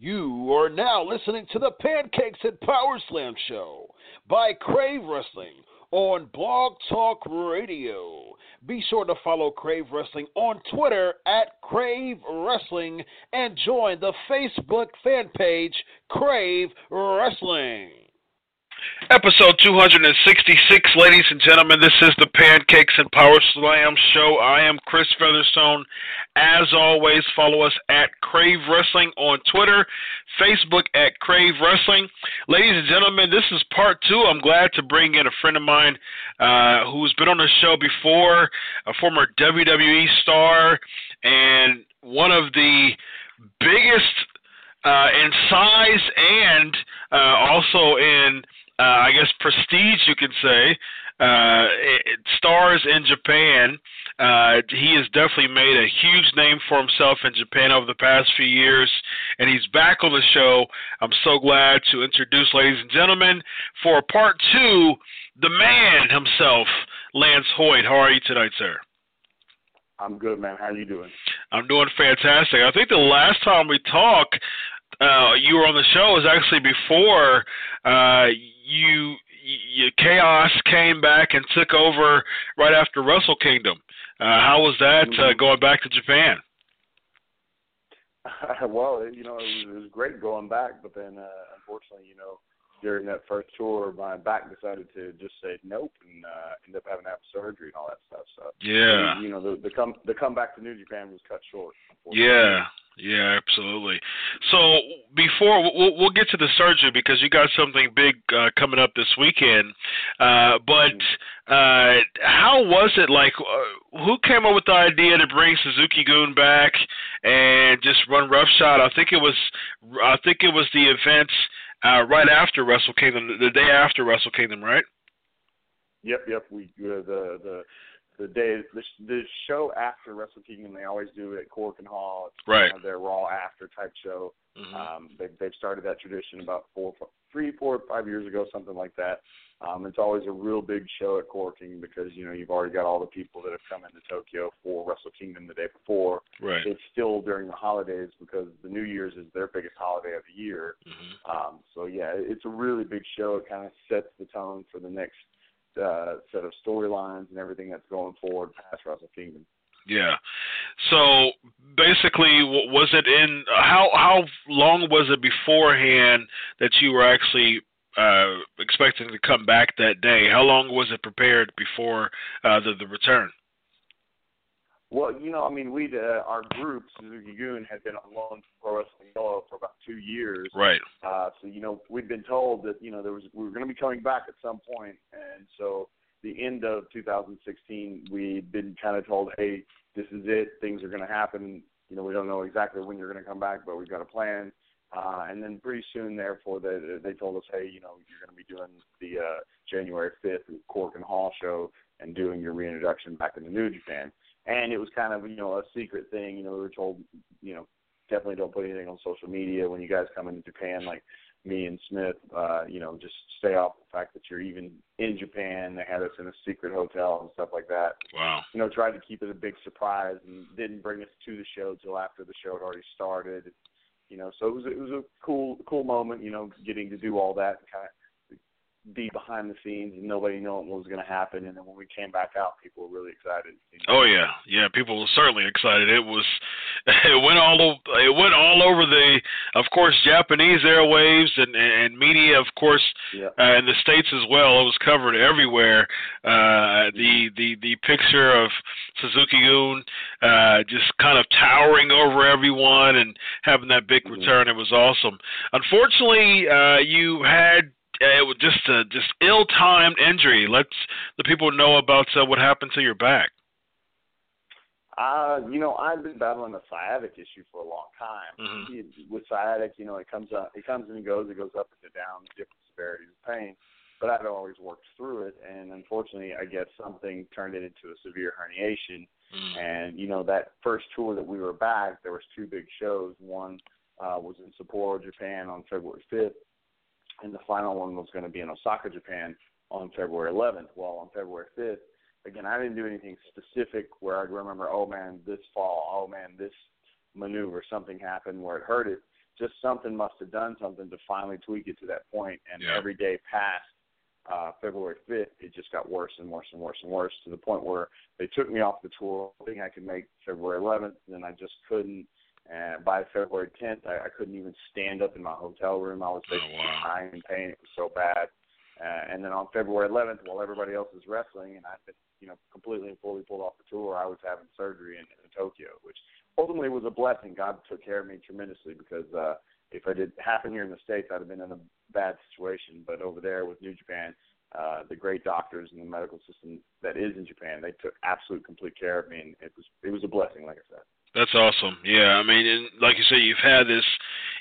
You are now listening to the Pancakes and Power Slam show by Crave Wrestling on Blog Talk Radio. Be sure to follow Crave Wrestling on Twitter at Crave Wrestling and join the Facebook fan page Crave Wrestling. Episode 266, ladies and gentlemen. This is the Pancakes and Power Slam show. I am Chris Featherstone. As always, follow us at Crave Wrestling on Twitter, Facebook at Crave Wrestling. Ladies and gentlemen, this is part two. I'm glad to bring in a friend of mine uh, who's been on the show before, a former WWE star, and one of the biggest uh, in size and uh, also in uh, I guess prestige, you could say. Uh, it, stars in Japan. Uh, he has definitely made a huge name for himself in Japan over the past few years, and he's back on the show. I'm so glad to introduce, ladies and gentlemen, for part two, the man himself, Lance Hoyt. How are you tonight, sir? I'm good, man. How are you doing? I'm doing fantastic. I think the last time we talked, uh, you were on the show was actually before uh, you, you chaos came back and took over right after Wrestle Kingdom. Uh, how was that uh, going back to Japan? well, you know, it was, it was great going back, but then uh, unfortunately, you know, during that first tour, my back decided to just say nope and uh, end up having to have surgery and all that stuff. So yeah, you know, the the come the comeback to New Japan was cut short. Yeah, yeah, absolutely. So before we'll, we'll get to the surgery because you got something big uh, coming up this weekend. Uh, but uh, how was it? Like, uh, who came up with the idea to bring Suzuki Gun back and just run roughshod? I think it was. I think it was the events uh, right after Wrestle Kingdom, the day after Wrestle Kingdom, right? Yep, yep. We uh, the the the day the, the show after Wrestle Kingdom they always do it at Korakuen Hall. It's right. Kind of their Raw after type show. Mm-hmm. Um, they they've started that tradition about four, three, four, five years ago, something like that. Um, it's always a real big show at Korakuen because you know you've already got all the people that have come into Tokyo for Wrestle Kingdom the day before. Right. It's still during the holidays because the New Year's is their biggest holiday of the year. Mm-hmm. Um, so yeah, it's a really big show. It kind of sets the tone for the next uh, set of storylines and everything that's going forward past Wrestle Kingdom. Yeah. So basically, was it in how how long was it beforehand that you were actually uh, expecting to come back that day? How long was it prepared before uh, the the return? Well, you know, I mean, we uh, our group Suzuki Gun had been on loan for Pro Wrestling NOAH for about two years. Right. Uh, so you know, we'd been told that you know there was we were going to be coming back at some point, and so the end of 2016, we'd been kind of told, hey, this is it, things are going to happen. You know, we don't know exactly when you're going to come back, but we've got a plan. Uh, and then pretty soon, therefore, they they told us, hey, you know, you're going to be doing the uh, January 5th Korakuen Hall show and doing your reintroduction back into New Japan and it was kind of you know a secret thing. You know, we were told you know definitely don't put anything on social media when you guys come into Japan. Like me and Smith, uh, you know, just stay off the fact that you're even in Japan. They had us in a secret hotel and stuff like that. Wow. You know, tried to keep it a big surprise and didn't bring us to the show till after the show had already started. You know, so it was it was a cool cool moment. You know, getting to do all that and kind of be behind the scenes and nobody knowing what was going to happen. And then when we came back out, people were really excited. You know? Oh yeah, yeah, people were certainly excited. It was, it went all over, it went all over the, of course, Japanese airwaves and and media, of course, yeah. uh, in the states as well. It was covered everywhere. Uh, the the the picture of Suzuki Gun uh, just kind of towering over everyone and having that big mm-hmm. return. It was awesome. Unfortunately, uh, you had it was just a just ill-timed injury. Let's the people know about uh, what happened to your back. Uh, you know, I've been battling a sciatic issue for a long time. Mm-hmm. With sciatic, you know, it comes up, it comes and it goes, it goes up and down, different severities of pain. But I've always worked through it, and unfortunately, I guess something turned it into a severe herniation. Mm. And you know, that first tour that we were back, there was two big shows. One uh, was in Sapporo, Japan, on February 5th, and the final one was going to be in Osaka, Japan, on February 11th. Well, on February 5th, again, I didn't do anything specific where I'd remember, oh man, this fall, oh man, this maneuver, something happened where it hurt it. Just something must have done something to finally tweak it to that point. And yeah. every day past uh, February 5th, it just got worse and worse and worse and worse to the point where they took me off the tour, hoping I could make February 11th, and then I just couldn't. And by February 10th, I, I couldn't even stand up in my hotel room. I was basically oh, wow. crying in pain. It was so bad. Uh, and then on February 11th, while everybody else was wrestling and I'd been, you know, completely and fully pulled off the tour, I was having surgery in, in Tokyo, which ultimately was a blessing. God took care of me tremendously because uh, if it had happened here in the States, I'd have been in a bad situation. But over there with New Japan, uh, the great doctors and the medical system that is in Japan, they took absolute complete care of me, and it was it was a blessing, like I said. That's awesome. Yeah, I mean, and like you said, you've had this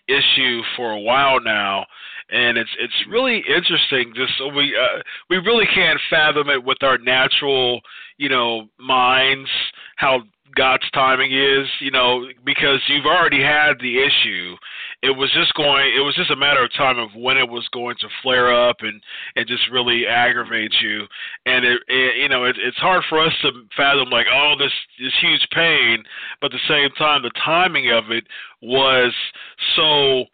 issue for a while now, and it's it's really interesting. Just so we uh, we really can't fathom it with our natural, you know, minds how God's timing is, you know, because you've already had the issue. It was just going. It was just a matter of time of when it was going to flare up and and just really aggravate you. And it, it you know, it, it's hard for us to fathom like, oh, this this huge pain, but at the same time, the timing of it was so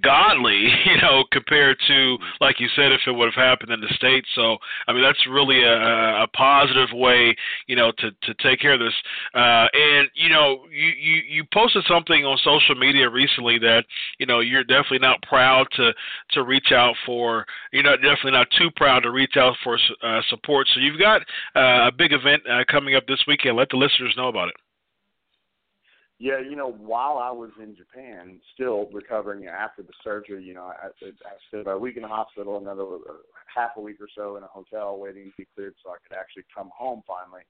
godly, you know, compared to like you said, if it would have happened in the states. So I mean, that's really a, a positive way, you know, to to take care of this. Uh, and you know, you, you you posted something on social media recently that you know you're definitely not proud to to reach out for. You're not definitely not too proud to reach out for uh, support. So you've got uh, a big event uh, coming up this weekend. Let the listeners know about it. Yeah, you know, while I was in Japan, still recovering after the surgery, you know, I, I spent about a week in the hospital, another uh, half a week or so in a hotel waiting to be cleared so I could actually come home finally.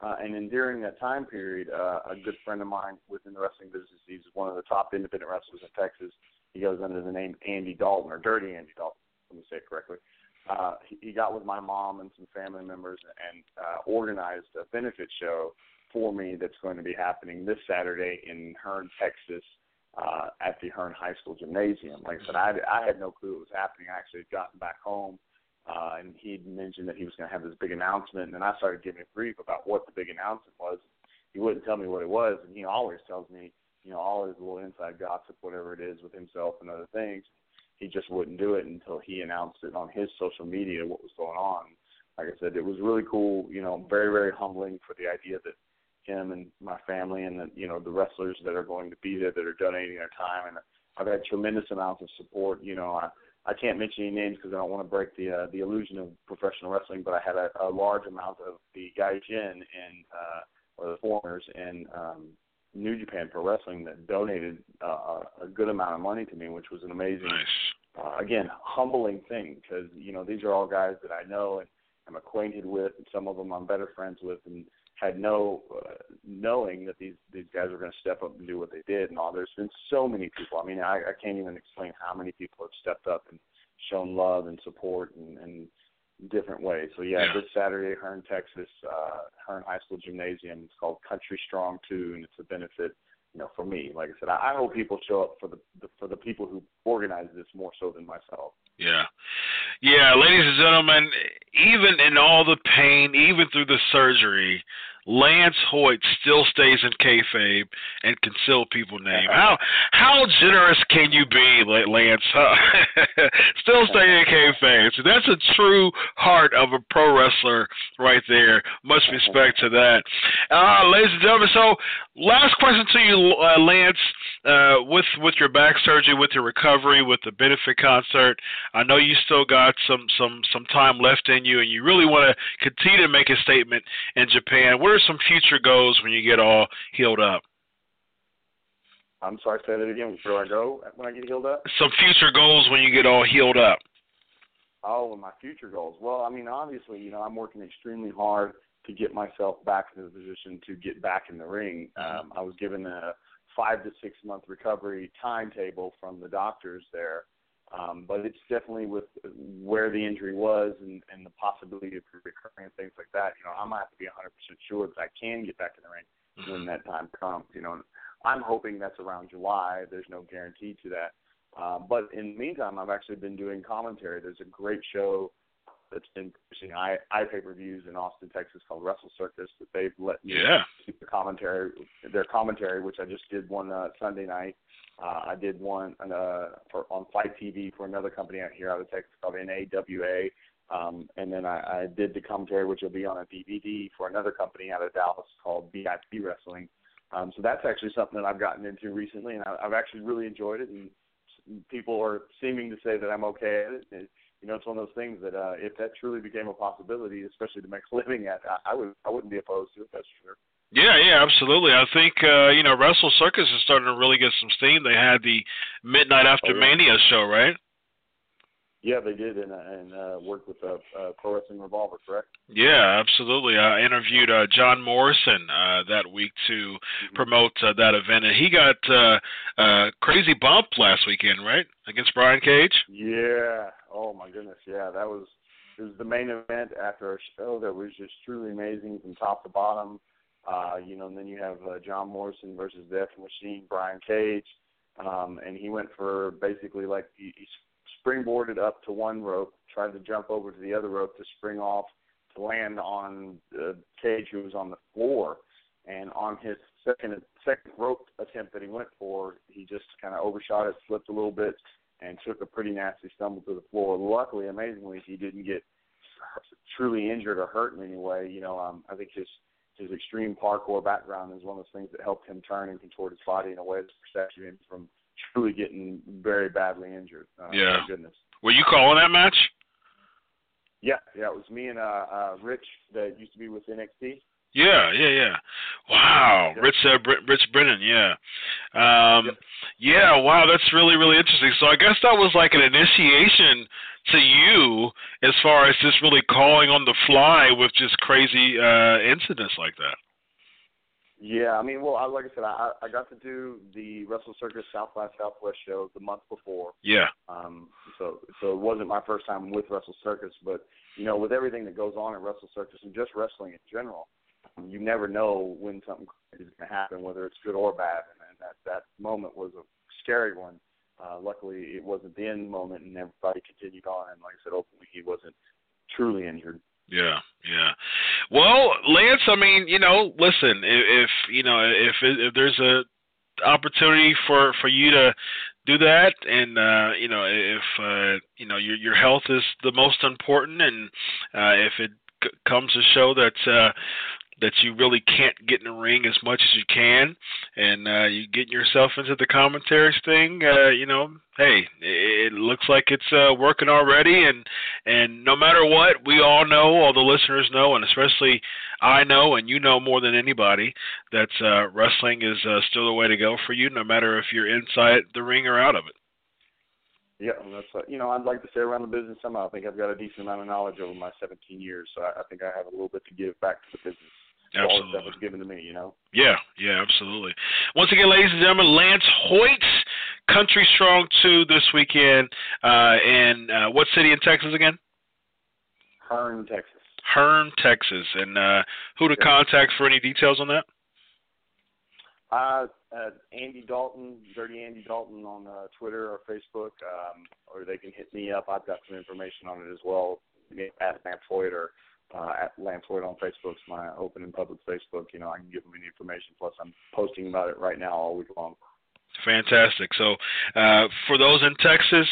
Uh, and then during that time period, uh, a good friend of mine within the wrestling business, he's one of the top independent wrestlers in Texas. He goes under the name Andy Dalton or Dirty Andy Dalton. Let me say it correctly. Uh, he, he got with my mom and some family members and uh, organized a benefit show for me that's going to be happening this Saturday in Hearne, Texas, uh, at the Hearne High School Gymnasium. Like I said, I, I had no clue it was happening. I actually had gotten back home, uh, and he'd mentioned that he was going to have this big announcement, and then I started giving a brief about what the big announcement was. He wouldn't tell me what it was, and he always tells me, you know, all his little inside gossip, whatever it is, with himself and other things. He just wouldn't do it until he announced it on his social media what was going on. Like I said, it was really cool. You know, very very humbling for the idea that him and my family and the you know the wrestlers that are going to be there that are donating their time and I've had tremendous amounts of support. You know, I I can't mention any names because I don't want to break the uh, the illusion of professional wrestling, but I had a, a large amount of the Gaijin and uh, or the foreigners and um, New Japan Pro Wrestling that donated uh, a good amount of money to me, which was an amazing, Nice. uh, again, humbling thing because you know these are all guys that I know and I'm acquainted with, and some of them I'm better friends with, and had no uh, knowing that these these guys were going to step up and do what they did and all. There's been so many people. I mean, I, I can't even explain how many people have stepped up and shown love and support and, and different ways. So yeah, Yeah. this Saturday, Hearne, Texas, uh, Hearne High School Gymnasium. It's called Country Strong Two, and it's a benefit. You know, for me, like I said, I, I hope people show up for the, the for the people who organize this more so than myself. Yeah. Yeah, ladies and gentlemen, even in all the pain, even through the surgery, Lance Hoyt still stays in kayfabe and can still people name. How how generous can you be, Lance? Still stay in kayfabe. So that's a true heart of a pro wrestler right there. Much respect to that. Uh, ladies and gentlemen, so last question to you, uh, Lance. Uh, with with your back surgery, with your recovery, with the benefit concert, I know you still got some some some time left in you, and you really want to continue to make a statement in Japan. What are some future goals when you get all healed up? I'm sorry, say that again. Where do I go when I get healed up? Some future goals when you get all healed up. Oh, my future goals. Well, I mean, obviously, you know, I'm working extremely hard to get myself back into the position to get back in the ring. Um, I was given a five to six month recovery timetable from the doctors there, um, but it's definitely with where the injury was and, and the possibility of recurring and things like that. You know, I'm gonna have to be 100% sure that I can get back in the ring when that time comes. You know, I'm hoping that's around July. There's no guarantee to that. Uh, but in the meantime, I've actually been doing commentary. There's a great show that's been pushing i i pay per views in Austin, Texas called Wrestle Circus that they've let me Yeah. keep the commentary their commentary, which I just did one uh, Sunday night. Uh, I did one uh, for on FITE TV for another company out here out of Texas called NAWA. Um, and then I, I did the commentary, which will be on a DVD for another company out of Dallas called VIP Wrestling. Um, so that's actually something that I've gotten into recently, and I, I've actually really enjoyed it. And people are seeming to say that I'm okay at it. it you know, it's one of those things that uh, if that truly became a possibility, especially to make a living at, I, I would I wouldn't be opposed to it. That's sure. Yeah, yeah, absolutely. I think uh, you know Wrestle Circus is starting to really get some steam. They had the Midnight After Oh, yeah. Mania show, right? Yeah, they did, and, uh, and uh, worked with uh, uh, Pro Wrestling Revolver, correct? Yeah, absolutely. I interviewed uh, John Morrison uh, that week to promote uh, that event, and he got uh, uh, crazy bump last weekend, right, against Brian Cage. Yeah. Oh my goodness. Yeah, that was it was the main event after a show that was just truly amazing from top to bottom. Uh, you know, and then you have uh, John Morrison versus F Machine, Brian Cage, um, and he went for basically like he, he springboarded up to one rope, tried to jump over to the other rope to spring off to land on uh, Cage, who was on the floor. And on his second second rope attempt that he went for, he just kind of overshot it, slipped a little bit, and took a pretty nasty stumble to the floor. Luckily, amazingly, he didn't get truly injured or hurt in any way. You know, um, I think his his extreme parkour background is one of those things that helped him turn and contort his body in a way that protected him from truly getting very badly injured. Uh, Yeah. Goodness. Were you calling that match? Yeah, yeah, it was me and uh, uh, Rich that used to be with NXT. Yeah, yeah, yeah. Wow, Yeah. Rich, uh, Br- Rich Brennan. Yeah, um, Yep. yeah. Wow, that's really, really interesting. So I guess that was like an initiation to you as far as just really calling on the fly with just crazy uh, incidents like that. Yeah, I mean, well, I, like I said, I, I got to do the Wrestle Circus South by Southwest show the month before. Yeah, Um, so so it wasn't my first time with Wrestle Circus, but you know, with everything that goes on at Wrestle Circus and just wrestling in general, you never know when something is going to happen, whether it's good or bad. And, and that that moment was a scary one. Uh, luckily, it wasn't the end moment, and everybody continued on. And like I said, openly, he wasn't truly injured. yeah, yeah. Well, Lance, I mean, you know, listen, if, if you know, if if there's a opportunity for for you to do that and uh you know if uh you know your your health is the most important and uh if it c- comes to show that uh that you really can't get in the ring as much as you can, and uh, you getting yourself into the commentaries thing, uh, you know, hey, it, it looks like it's uh, working already, and and no matter what, we all know, all the listeners know, and especially I know, and you know more than anybody that uh, wrestling is uh, still the way to go for you, no matter if you're inside the ring or out of it. Yeah, that's uh, you know I'd like to stay around the business somehow. I think I've got a decent amount of knowledge over my 17 years, so I, I think I have a little bit to give back to the business. Absolutely. All was given to me, you know. Yeah, yeah, absolutely. Once again, ladies and gentlemen, Lance Hoyt, Country Strong 2 this weekend uh, in uh, what city in Texas again? Hearne, Texas. Hearne, Texas. And uh, who to yeah. contact for any details on that? Uh, uh, Andy Dalton, Dirty Andy Dalton on uh, Twitter or Facebook, um, or they can hit me up. I've got some information on it as well at Lance Hoyt or uh, at Lance Hoyt on Facebook. It's my open and public Facebook. You know, I can give them any information. Plus, I'm posting about it right now all week long. Fantastic. So, uh, for those in Texas,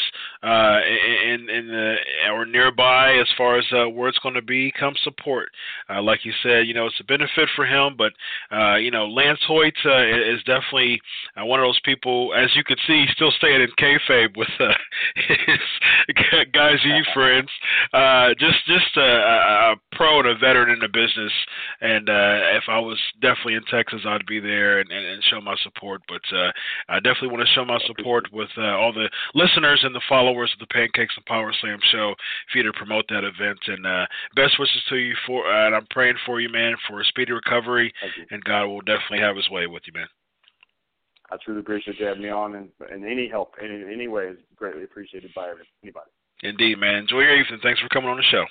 uh, in in the or nearby, as far as uh, where it's going to be, come support. Uh, like you said, you know it's a benefit for him, but uh, you know Lance Hoyt uh, is definitely one of those people. As you can see, still staying in kayfabe with his guys, you friends. Just just a, a pro and a veteran in the business. And if I was definitely in Texas, I'd be there and, and, and show my support. But I definitely want to show my support with uh, all the listeners and the followers of the Pancakes and Power Slam show for you to promote that event. And uh, best wishes to you for, uh, and I'm praying for you, man, for a speedy recovery. And God will definitely have His way with you, man. I truly appreciate you having me on, and, and any help in any way is greatly appreciated by anybody. Indeed, man. Enjoy your evening. Thanks for coming on the show.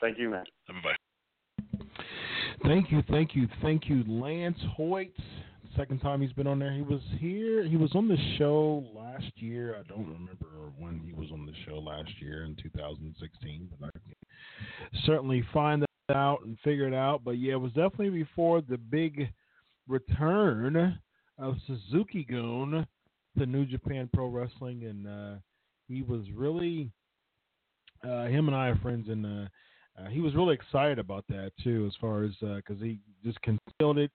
Thank you, man. Bye bye. Thank you, thank you, thank you, Lance Hoyt second time he's been on there. He was here. He was on the show last year. I don't remember when he was on the show last year in 2016, but I can certainly find that out and figure it out. But yeah, it was definitely before the big return of Suzuki Gun to New Japan Pro Wrestling, and uh, he was really uh, him and I are friends, and uh, uh, he was really excited about that too, as far as because uh, he just concealed it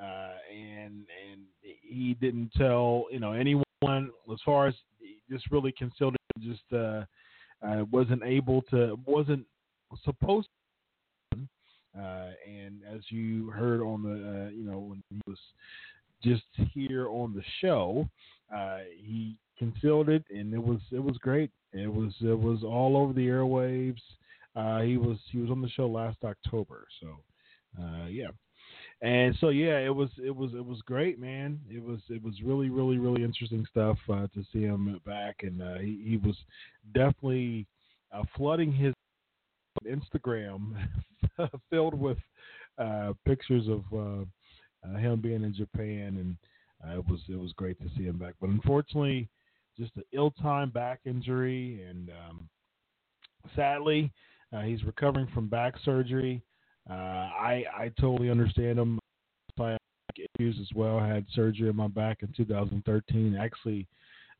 uh, and and he didn't tell you know anyone as far as he just really concealed it. Just uh, uh, wasn't able to, wasn't supposed. to. Uh, and as you heard on the, uh, you know, when he was just here on the show, uh, he concealed it, and it was it was great. It was it was all over the airwaves. Uh, he was he was on the show last October, so yeah. And so yeah, it was it was it was great, man. It was it was really really really interesting stuff uh, to see him back, and uh, he, he was definitely uh, flooding his Instagram filled with uh, pictures of uh, uh, him being in Japan, and it was it was great to see him back. But unfortunately, just an ill-timed back injury, and um, sadly, he's recovering from back surgery. Uh, I I totally understand them. Issues as well. I had surgery on my back in 2013. Actually,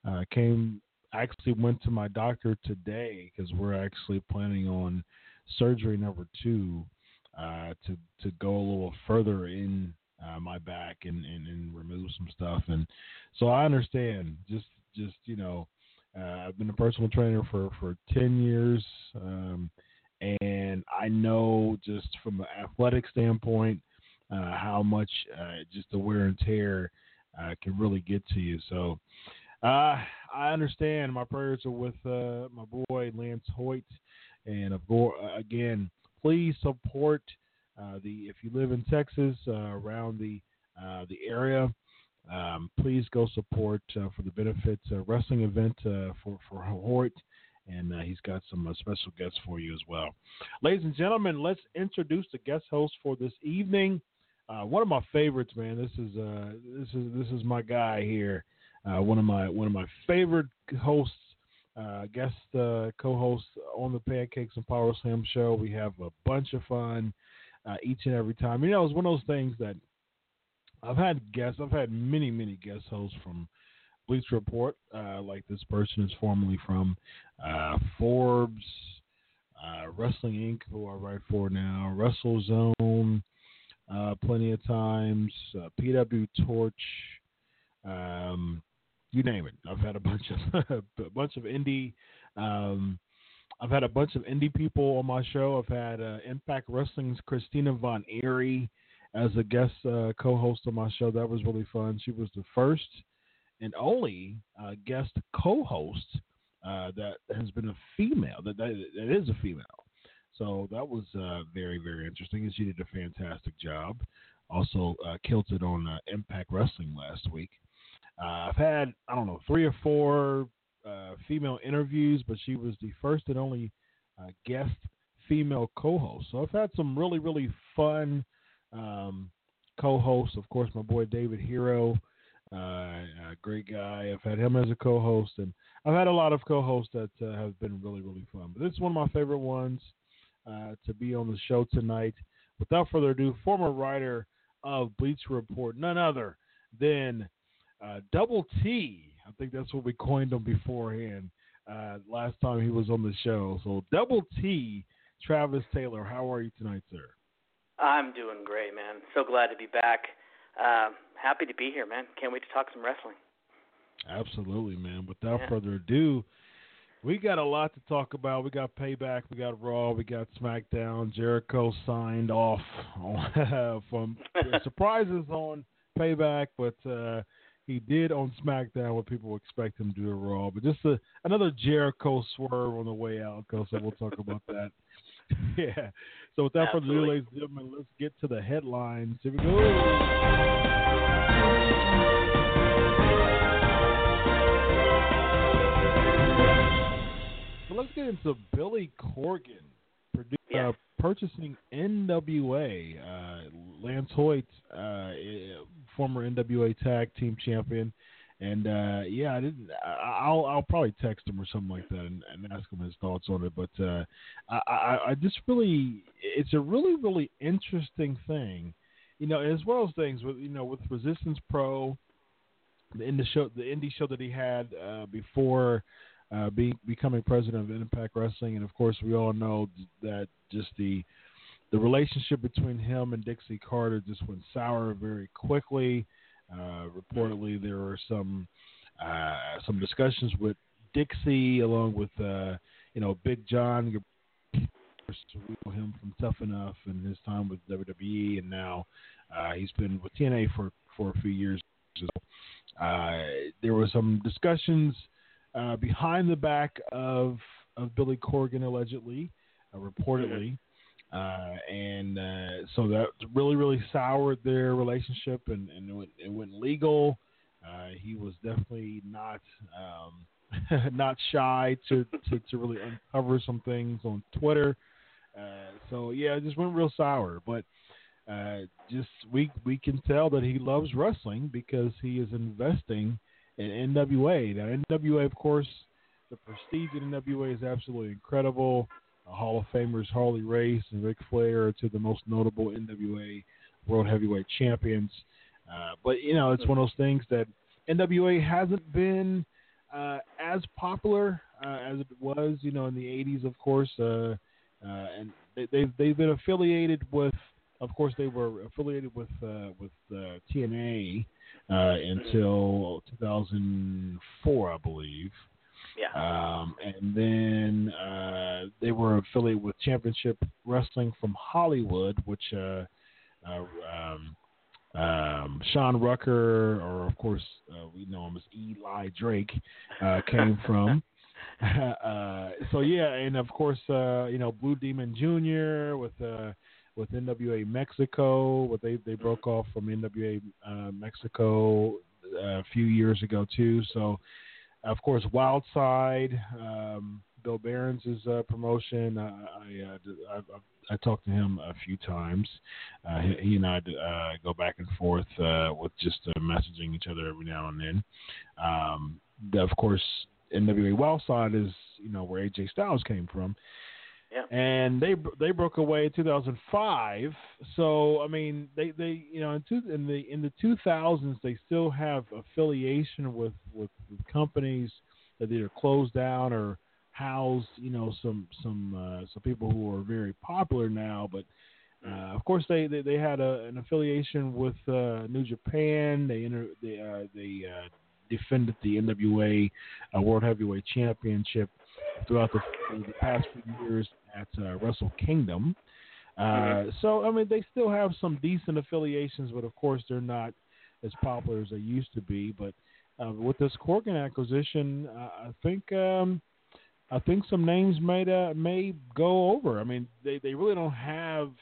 uh, came actually went to my doctor today because we're actually planning on surgery number two uh, to to go a little further in uh, my back and, and, and remove some stuff. And so I understand. Just just you know, uh, I've been a personal trainer for for ten years. Um, and I know just from an athletic standpoint uh, how much uh, just the wear and tear uh, can really get to you. So uh, I understand. My prayers are with uh, my boy Lance Hoyt, and of course, again, please support the if you live in Texas around the the area. Um, please go support for the benefits wrestling event for for Hoyt and uh, he's got some uh, special guests for you as well. Ladies and gentlemen, let's introduce the guest host for this evening. Uh, one of my favorites, man. This is uh, this is this is my guy here. Uh, one of my one of my favorite hosts, uh, guest co-hosts on the Pancakes and Power Slam show. We have a bunch of fun each and every time. You know, it's one of those things that I've had guests. I've had many many guest hosts from Bleacher Report, uh, like this person is formerly from uh, Forbes, uh, Wrestling Inc., who I write for now, WrestleZone, uh, plenty of times, uh, PW Torch, um, you name it. I've had a bunch of a bunch of indie. Um, I've had a bunch of indie people on my show. I've had uh, Impact Wrestling's Christina Von Eerie as a guest uh, co-host on my show. That was really fun. She was the first and only uh, guest co-host uh, that has been a female. That, that that is a female. So that was uh, very very interesting, and she did a fantastic job. Also uh, killed it on uh, Impact Wrestling last week. Uh, I've had I don't know three or four female interviews, but she was the first and only guest female co-host. So I've had some really really fun um, co-hosts. Of course, my boy David Hero, uh, a great guy. I've had him as a co-host, and I've had a lot of co-hosts that uh, have been really really fun. But this is one of my favorite ones uh, to be on the show tonight. Without further ado, former writer of Bleacher Report, none other than uh, Double T. I think that's what we coined him beforehand. Uh, last time he was on the show. So Double T, Travis Taylor. How are you tonight, sir? I'm doing great, man. So glad to be back. Uh, happy to be here, man. Can't wait to talk some wrestling. Absolutely, man. Without Yeah. further ado, we got a lot to talk about. We got Payback, we got Raw, we got SmackDown. Jericho signed off on, from surprises on Payback, but uh, he did on SmackDown what people expect him to do at Raw. But just a, another Jericho swerve on the way out, so we'll talk about that. yeah. So without further ado, ladies and gentlemen, let's get to the headlines. Here we go. So let's get into Billy Corgan produ- Yeah. uh, purchasing NWA. Uh, Lance Hoyt, uh, former NWA Tag Team Champion, and uh, yeah, I didn't. I'll I'll probably text him or something like that and, and ask him his thoughts on it. But uh, I, I I just really, it's a really really interesting thing, you know, as well as things with you know with Resistance Pro, the indie show the indie show that he had uh, before uh, be, becoming president of Impact Wrestling, and of course we all know that just the the relationship between him and Dixie Carter just went sour very quickly. Uh, reportedly, there were some uh, some discussions with Dixie, along with uh, you know Big John. We know him from Tough Enough and his time with WWE, and now he's been with TNA for for a few years. Uh, there were some discussions uh, behind the back of of Billy Corgan allegedly, uh, reportedly, uh, and uh, so that really really soured their relationship, and, and it, went, it went legal. Uh, he was definitely not um, not shy to, to, to really uncover some things on Twitter. Uh, so yeah, it just went real sour, but. Uh, just we we can tell that he loves wrestling because he is investing in NWA. Now NWA, of course, the prestige in NWA is absolutely incredible. Hall of Famers Harley Race and Ric Flair of the most notable NWA World Heavyweight Champions. Uh, but you know, it's one of those things that NWA hasn't been uh, as popular uh, as it was, you know, in the '80s, of course. Uh, uh, and they, they've they've been affiliated with, of course, they were affiliated with uh, with TNA uh, until 2004, I believe. Yeah. Um, and then uh, they were affiliated with Championship Wrestling from Hollywood, which uh, uh, um, um, Shaun Ricker, or of course uh, we know him as Eli Drake, uh, came from. uh, so yeah, and of course uh, you know Blue Demon Jr. with uh, with NWA Mexico, what they they broke off from NWA uh, Mexico a few years ago too. So of course, Wildside, um, Bill Behrens' uh, promotion. Uh, I, uh, d- I, I I talked to him a few times. Uh, he, he and I uh, go back and forth uh, with just uh, messaging each other every now and then. Um, the, of course, NWA Wildside is you know where AJ Styles came from. Yeah. And they they broke away in 2005. So I mean, they, they you know in, two, in the in the 2000s they still have affiliation with, with, with companies that either closed down or house you know some some uh, some people who are very popular now, but. Uh, of course, they they, they had a, an affiliation with uh, New Japan. They inter, they uh, they uh, defended the NWA uh, World Heavyweight Championship throughout the, the past few years at uh, Wrestle Kingdom. Uh, so I mean, they still have some decent affiliations, but of course, they're not as popular as they used to be. But uh, with this Corgan acquisition, uh, I think um, I think some names may uh, may go over. I mean, they they really don't have,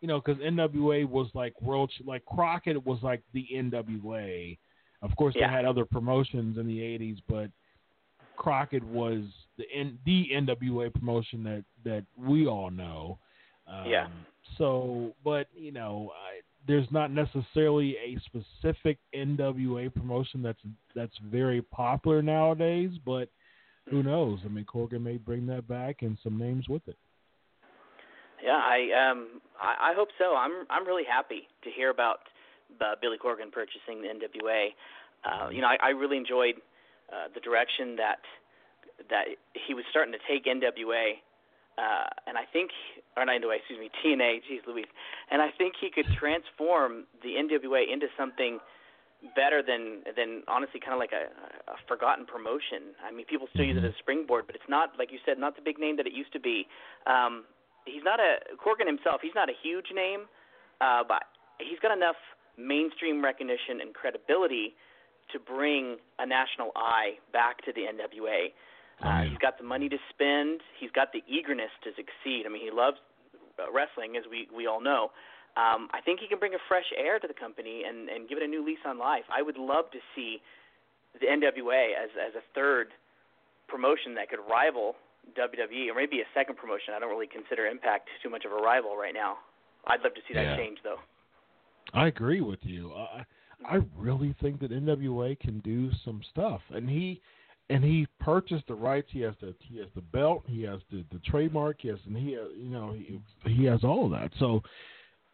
you know, because NWA was like world like Crockett was like the NWA. Of course, Yeah. they had other promotions in the '80s, but Crockett was the N, the NWA promotion that that we all know. Um, Yeah. So, but you know, I, there's not necessarily a specific NWA promotion that's that's very popular nowadays. But who knows? I mean, Corgan may bring that back and some names with it. Yeah, I um I, I hope so. I'm I'm really happy to hear about uh, Billy Corgan purchasing the NWA. Uh, you know, I, I really enjoyed uh, the direction that that he was starting to take NWA, uh, and I think, or not NWA, excuse me, TNA. Geez, Louise, and I think he could transform the NWA into something better than than honestly kind of like a, a forgotten promotion. I mean, people still use it as a springboard, but it's not like you said, not the big name that it used to be. Um, he's not a Corgan himself. He's not a huge name, uh, but he's got enough mainstream recognition and credibility to bring a national eye back to the NWA. Uh, he's got the money to spend. He's got the eagerness to succeed. I mean, he loves uh, wrestling, as we we all know. Um, I think he can bring a fresh air to the company and and give it a new lease on life. I would love to see the NWA as as a third promotion that could rival WWE, or maybe a second promotion. I don't really consider Impact too much of a rival right now. I'd love to see that Yeah. change, though. I agree with you. I I really think that NWA can do some stuff, and he and he purchased the rights. He has the he has the belt. He has the the trademark. Yes, and he has, you know he he has all of that. So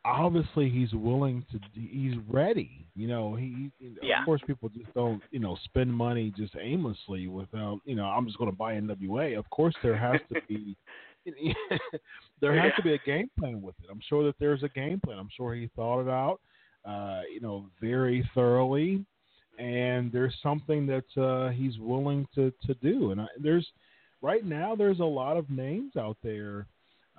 obviously he's willing to. He's ready. You know he. Yeah. Of course, people just don't you know spend money just aimlessly without you know I'm just going to buy NWA. Of course, there has to be. there has to be a game plan with it. I'm sure that there's a game plan. I'm sure he thought it out, uh, you know, very thoroughly, and there's something that uh, he's willing to to do. And I, there's right now there's a lot of names out there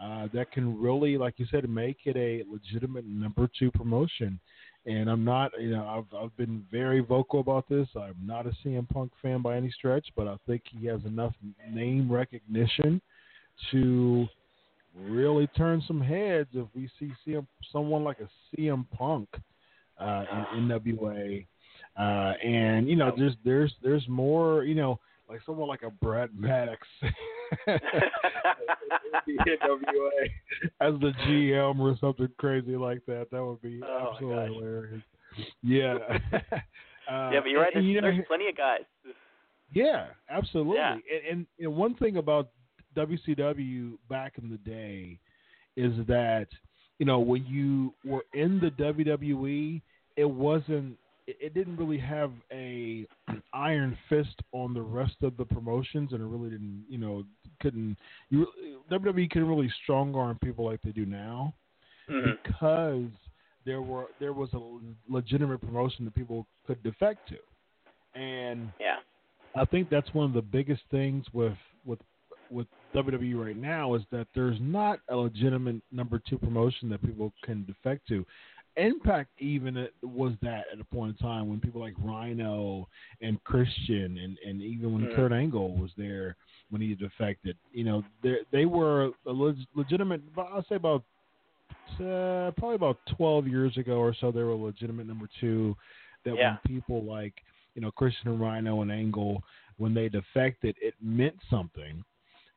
uh, that can really, like you said, make it a legitimate number two promotion. And I'm not, you know, I've I've been very vocal about this. I'm not a CM Punk fan by any stretch, but I think he has enough name recognition to really turn some heads if we see CM, someone like a CM Punk uh, in NWA. Uh, and you know, there's there's there's more, you know, like someone like a Brad Maddox in the NWA as the GM or something crazy like that. That would be Oh, absolutely gosh. hilarious. Yeah. uh, yeah, but you're right. There's, you know, there's plenty of guys. yeah, absolutely. Yeah. And, and you know, one thing about WCW back in the day is that you know when you were in the WWE, it wasn't. It, didn't really have a an iron fist on the rest of the promotions, and it really didn't. You know, couldn't. You WWE couldn't really strong arm people like they do now Mhm. because there were there was a legitimate promotion that people could defect to, and Yeah. I think that's one of the biggest things with with with WWE right now is that there's not a legitimate number two promotion that people can defect to. Impact even was that at a point in time when people like Rhino and Christian and and even when Mhm. Kurt Angle was there when he defected, you know, they they were a leg- legitimate. I'll say about uh, probably about 12 years ago or so, they were a legitimate number two. That Yeah. when people like you know Christian and Rhino and Angle when they defected, it meant something.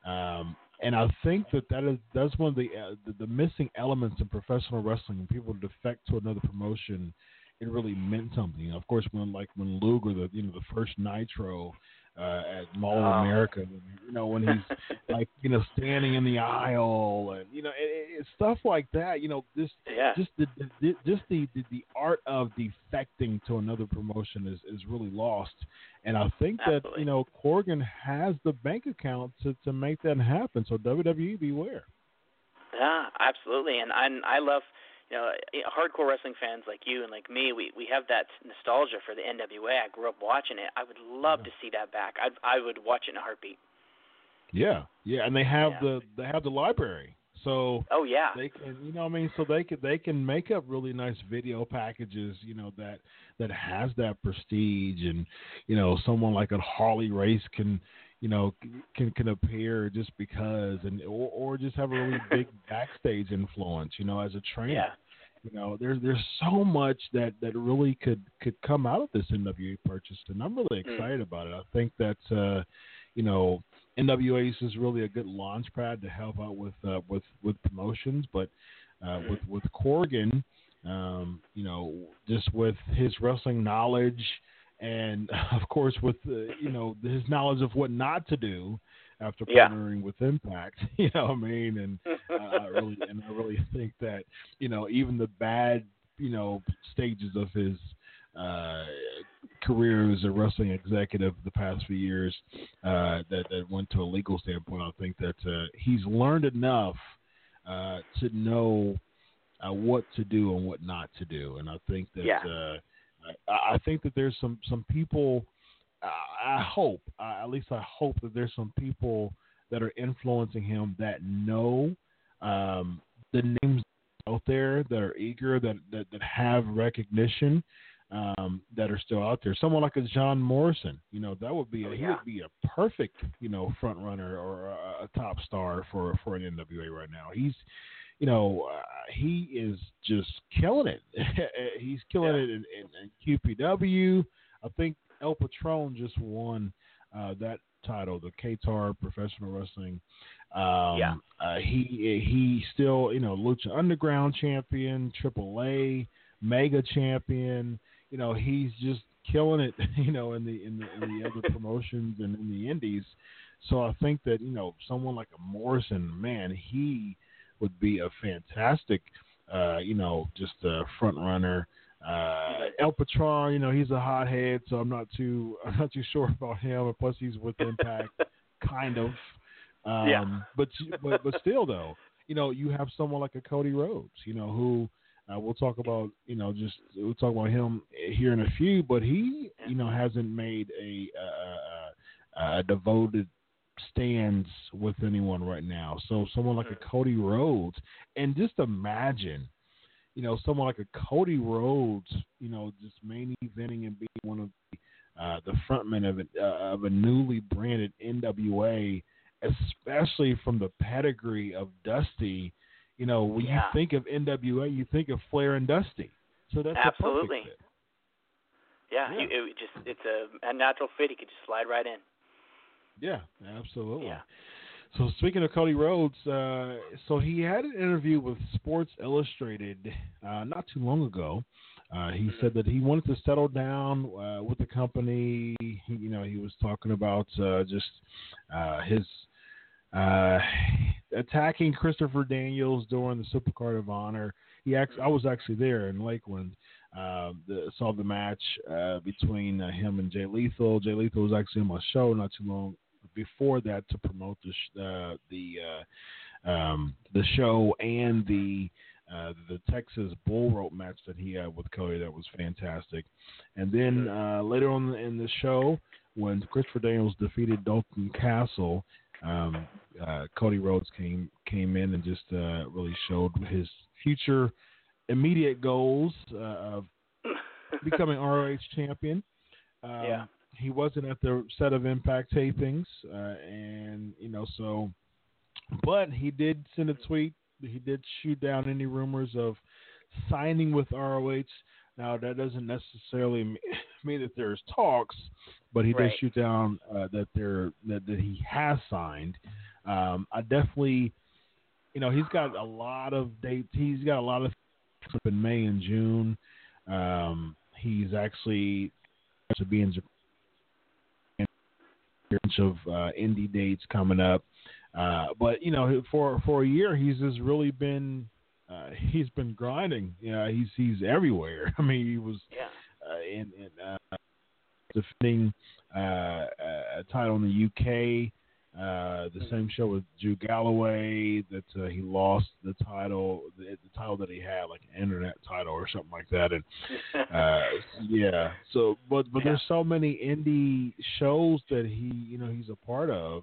Um, and I think that that is that's one of the, uh, the the missing elements in professional wrestling. When people defect to another promotion, it really meant something. Of course, when like when Luger, the you know the first Nitro, uh, at Mall of Oh. America. You know, when he's like you know standing in the aisle and you know it, it's stuff like that. You know, just Yeah. just the, the just the, the the art of defecting to another promotion is is really lost. And I think that you know Corgan has the bank account to to make that happen. So WWE beware. Yeah, absolutely. And I I love you know eh, hardcore wrestling fans like you and like me. We we have that nostalgia for the NWA. I grew up watching it. I would love to see that back. I I would watch it in a heartbeat. Yeah, yeah, and they have Yeah. the they have the library. So Oh yeah. they can you know what I mean so they can they can make up really nice video packages you know that that has that prestige and you know someone like a Harley Race can you know can can appear just because and or, or just have a really big backstage influence you know as a trainer Yeah. you know there's there's so much that that really could could come out of this NWA purchase and I'm really Mm. excited about it I think that uh you know NWA is really a good launch pad to help out with uh, with with promotions, but uh, with with Corgan, um, you know, just with his wrestling knowledge and of course with uh, you know his knowledge of what not to do after Yeah. partnering with Impact, you know what I mean, and uh, I really and I really think that you know even the bad you know stages of his uh, career as a wrestling executive the past few years uh, that that went to a legal standpoint. I think that uh, he's learned enough uh, to know uh, what to do and what not to do, and I think that Yeah. uh, I, I think that there's some some people. I hope, uh, at least I hope that there's some people that are influencing him that know um, the names out there that are eager, that that, that have recognition, um, that are still out there. Someone like a John Morrison, you know, that would be a, Oh, he would be a perfect, you know, front runner or a, a top star for for an NWA right now. He's, you know, uh, he is just killing it. He's killing Yeah. it in, in, in QPW. I think El Patron just won uh, that title, the Qatar Professional Wrestling. Um, Yeah. Uh, he he still you know Lucha Underground champion, AAA Mega champion. You know he's just killing it. You know in the in the, in the other promotions and in the indies. So I think that you know someone like a Morrison, man, he would be a fantastic, uh, you know, just a front runner. Uh, El Patron, you know, he's a hothead, so I'm not too I'm not too sure about him. And plus, he's with Impact, kind of. Um, Yeah. But but but still, though, you know, you have someone like a Cody Rhodes, you know, who uh, we'll talk about, you know, just we'll talk about him here in a few, but he, you know, hasn't made a a, a, a devoted stands with anyone right now. So someone like a Cody Rhodes, and just imagine, you know, someone like a Cody Rhodes, you know, just main eventing and being one of the uh, the frontman of a, uh, of a newly branded NWA, especially from the pedigree of Dusty. You know, when Yeah. you think of NWA, you think of Flair and Dusty. So that's Absolutely. a perfect fit. Yeah, Yeah. He, it just it's a, a natural fit. He could just slide right in. Yeah, absolutely. Yeah. So speaking of Cody Rhodes, uh, so he had an interview with Sports Illustrated uh, not too long ago. Uh, he said that he wanted to settle down uh, with the company. He, you know, he was talking about uh, just uh, his uh, attacking Christopher Daniels during the Supercard of Honor. He actually, I was actually there in Lakeland. Uh, the, saw the match uh, between uh, him and Jay Lethal. Jay Lethal was actually on my show not too long before that to promote the sh- uh, the uh, um, the show and the uh, the Texas bull rope match that he had with Cody that was fantastic. And then uh, later on in the show, when Christopher Daniels defeated Dalton Castle, um, uh, Cody Rhodes came came in and just uh, really showed his future immediate goals uh, of becoming ROH champion. Um, Yeah. He wasn't at the set of Impact tapings, uh, and you know so, but he did send a tweet. He did shoot down any rumors of signing with ROH. Now that doesn't necessarily mean that there's talks, but he Right. did shoot down uh, that there that, that he has signed. Um, I definitely, you know, he's got a lot of dates. He's got a lot of up in May and June. Um, he's actually to be in Japan bunch of uh, indie dates coming up. Uh, but you know, for for a year, he's just really been uh, he's been grinding. Yeah, he's he's everywhere. I mean, he was Yeah. uh, in, in uh, defending uh, a title in the UK. Uh, the same show with Drew Galloway that uh, he lost the title, the, the title that he had, like an internet title or something like that, and uh, yeah. So, but but there's so many indie shows that he, you know, he's a part of.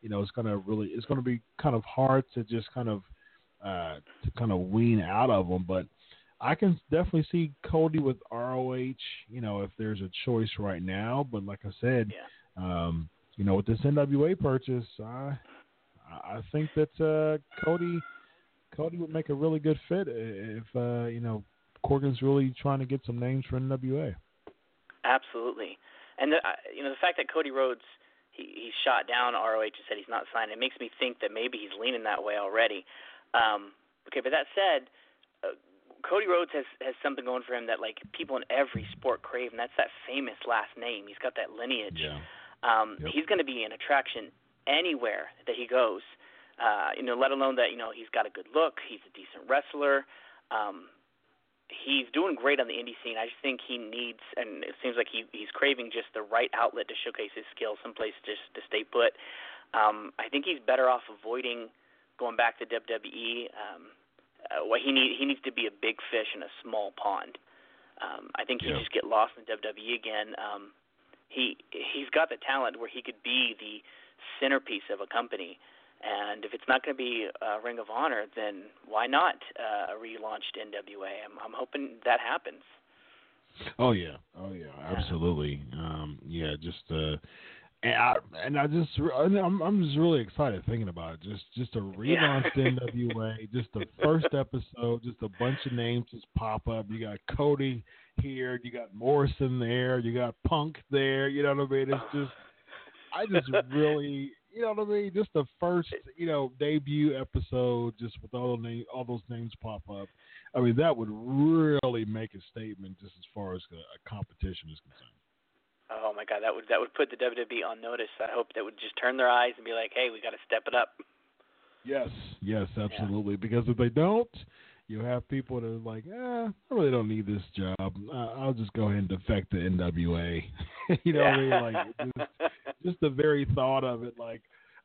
You know, it's gonna really, it's gonna be kind of hard to just kind of uh, to kind of wean out of them. But I can definitely see Cody with ROH. You know, if there's a choice right now. But like I said, Yeah. um, you know, with this NWA purchase, I I think that uh, Cody Cody would make a really good fit if uh, you know Corgan's really trying to get some names for NWA. Absolutely, and the, you know the fact that Cody Rhodes he he shot down ROH and said he's not signed. It makes me think that maybe he's leaning that way already. Um, okay, but that said, uh, Cody Rhodes has has something going for him that like people in every sport crave, and that's that famous last name. He's got that lineage. Um, Yep. He's going to be an attraction anywhere that he goes. Uh, you know, let alone that you know he's got a good look, he's a decent wrestler. Um, he's doing great on the indie scene. I just think he needs, and it seems like he he's craving just the right outlet to showcase his skills, someplace just to stay put. Um, I think he's better off avoiding going back to WWE. Um, uh, what he need he needs to be a big fish in a small pond. Um, I think he'd Yeah. just get lost in WWE again. Um, he he's got the talent where he could be the centerpiece of a company. And if it's not going to be uh, Ring of Honor, then why not uh, a relaunched NWA? I'm, I'm hoping that happens. Oh yeah, oh yeah, absolutely. Um, yeah, just uh, and I and I just I'm I'm just really excited thinking about it. Just just a relaunched NWA, just the first episode, just a bunch of names just pop up. You got Cody here, you got Morrison there, you got Punk there. You know what I mean? It's just I just really. You know what I mean? Just the first, you know, debut episode, just with all the name, all those names pop up. I mean, that would really make a statement just as far as a, a competition is concerned. Oh my God, that would that would put the WWE on notice. I hope that would just turn their eyes and be like, hey, we got to step it up. Yes, yes, absolutely. Because if they don't, you have people that are like, eh, I really don't need this job. I'll just go ahead and defect the NWA. you know what I mean? Like, just, just the very thought of it, like,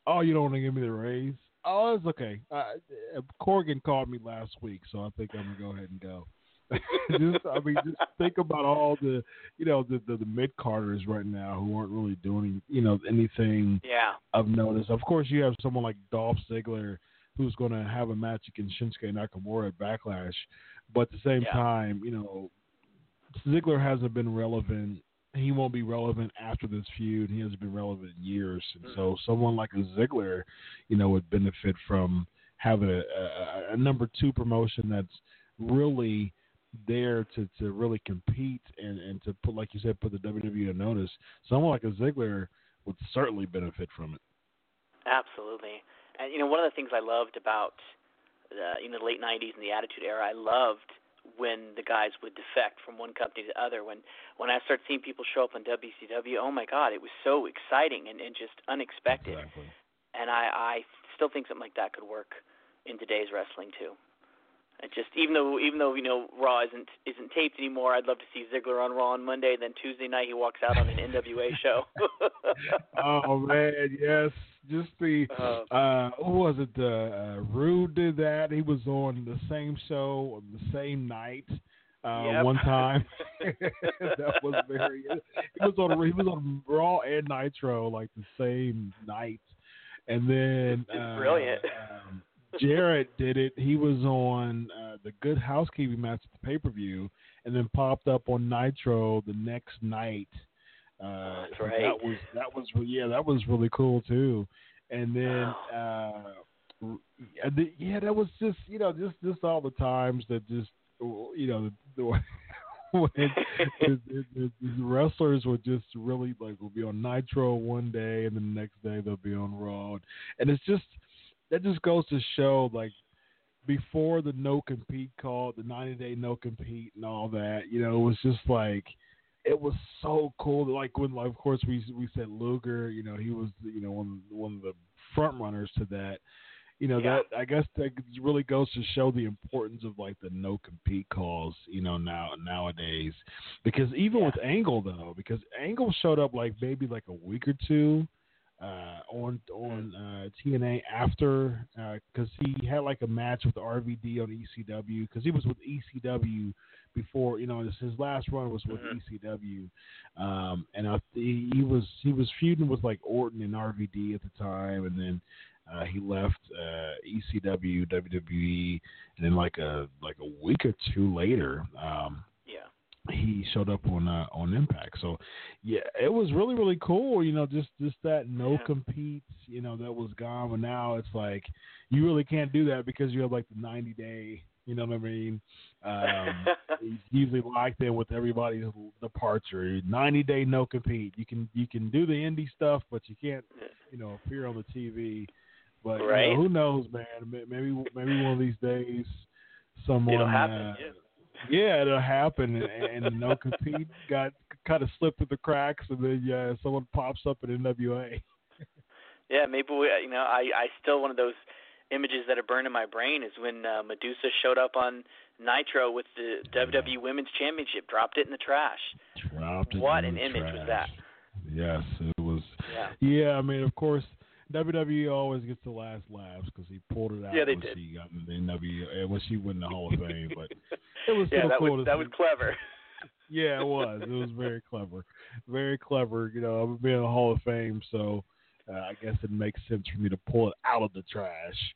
oh, you don't want to give me the raise? Oh, it's okay. Uh, Corgan called me last week, so I think I'm gonna go ahead and go. just, I mean, just think about all the, you know, the the, the mid carders right now who aren't really doing, you know, anything yeah, of notice. Of course, you have someone like Dolph Ziggler who's going to have a match against Shinsuke Nakamura at Backlash, but at the same Yeah. time, you know, Ziggler hasn't been relevant. He won't be relevant after this feud. He hasn't been relevant in years, and mm. so someone like a Ziggler, you know, would benefit from having a, a, a number two promotion that's really there to, to really compete and, and to put, like you said, put the WWE on notice. Someone like a Ziggler would certainly benefit from it. absolutely. And you know, one of the things I loved about uh, you know the late '90s and the Attitude Era, I loved when the guys would defect from one company to the other. When when I started seeing people show up on WCW, oh my God, it was so exciting and, and just unexpected. Exactly. and I, I still think something like that could work in today's wrestling too. It just even though even though you know Raw isn't isn't taped anymore, I'd love to see Ziggler on Raw on Monday. Then Tuesday night he walks out on an NWA show. oh man, yes. Just the Uh, uh who was it? Uh, uh Rude did that. He was on the same show on the same night. Uh Yep. one time. that was very he was on he was on Raw and Nitro like the same night. And then It's uh, brilliant. um, Jarrett did it. He was on uh, the Good Housekeeping match at the pay per view, and then popped up on Nitro the next night. Uh, That's right. That was that was yeah, that was really cool too. And then uh, yeah, that was just you know just just all the times that just you know the, when the, the, the, the wrestlers would just really like will be on Nitro one day and then the next day they'll be on Raw, and it's just that just goes to show like before the no compete call, the ninety day no compete and all that, you know, it was just like it was so cool. Like when, like, of course, we we said Luger. You know, he was you know one one of the front runners to that. You know Yeah. that I guess that really goes to show the importance of like the no compete calls. You know now nowadays because even Yeah. with Angle though, because Angle showed up like maybe like a week or two uh, on on uh, TNA after because he had like a match with RVD on ECW because he was with ECW before you know his, his last run was with Mhm. ECW um, and I, he, he was he was feuding with like Orton and RVD at the time and then uh, he left uh, ECW WWE and then like a like a week or two later um. He showed up on uh, on Impact. So yeah, it was really really cool. You know, just just that no Yeah. compete. You know, that was gone. But now it's like you really can't do that because you have like the ninety day. You know what I mean? Um, it's usually locked in with everybody's departure. Ninety day no compete. You can you can do the indie stuff, but you can't you know appear on the TV. But you know, who knows, man? Maybe maybe one of these days, someone It'll happen. uh, yeah. Yeah, it'll happen, and, and no compete got kind of slipped through the cracks, and then yeah, someone pops up in NWA. Yeah, maybe we, you know, I I still one of those images that are burned in my brain is when uh, Medusa showed up on Nitro with the WWE Women's Championship, dropped it in the trash. Dropped it What an image was that? Yes, it was. Yeah. Yeah, I mean, of course, WWE always gets the last laughs because he pulled it out Yeah, they when did. she got in the NWA when she went in the Hall of Fame. But it was yeah, that cool was that was clever. Yeah, it was. It was very clever, very clever. You know, I'm being in the Hall of Fame, so uh, I guess it makes sense for me to pull it out of the trash.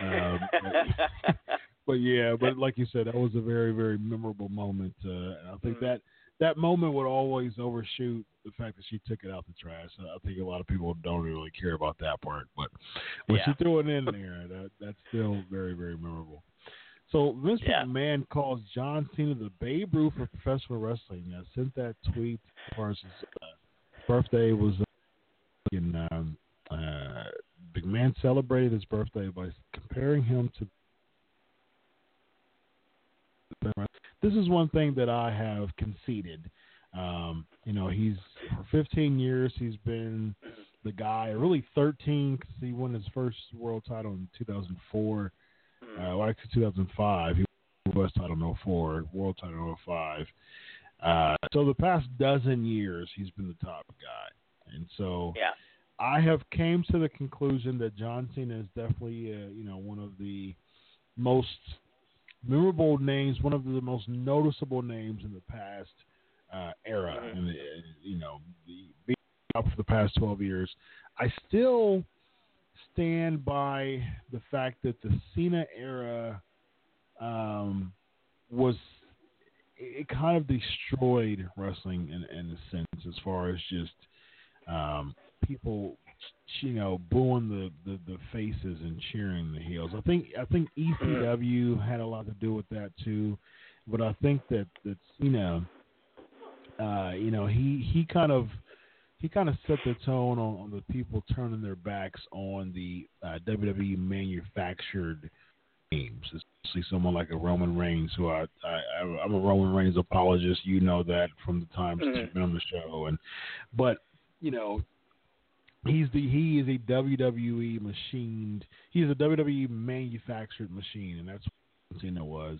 Um, but, but yeah, but like you said, that was a very, very memorable moment. Uh, and I think Mhm. that that moment would always overshoot the fact that she took it out the trash. I think a lot of people don't really care about that part, but when she threw it in there, that that's still very, very memorable. So Vince Yeah. McMahon calls John Cena the Babe Ruth of professional wrestling. I sent that tweet as far as his uh, birthday was. Uh, in, um, uh, McMahon celebrated his birthday by comparing him to. This is one thing that I have conceded. Um, you know, he's for 15 years he's been the guy, really 13, because he won his first world title in 2004. Uh, well, actually 2005. He won US title in 04, world title in 05. Uh, so the past dozen years he's been the top guy, and so yeah. I have came to the conclusion that John Cena is definitely uh, you know one of the most memorable names, one of the most noticeable names in the past uh, era, Mhm. and uh, you know the, being up for the past twelve years. I still stand by the fact that the Cena era um, was it kind of destroyed wrestling in, in a sense as far as just um, people you know booing the, the, the faces and cheering the heels. I think I think ECW had a lot to do with that too, but I think that that Cena, uh, you know, he he kind of he kind of set the tone on, on the people turning their backs on the uh, WWE manufactured names, especially someone like a Roman Reigns, who I, I I'm a Roman Reigns apologist. You know that from the times that Mhm. you've been on the show, and but you know he's the he is a WWE machined. He's a WWE manufactured machine, and that's what Cena was.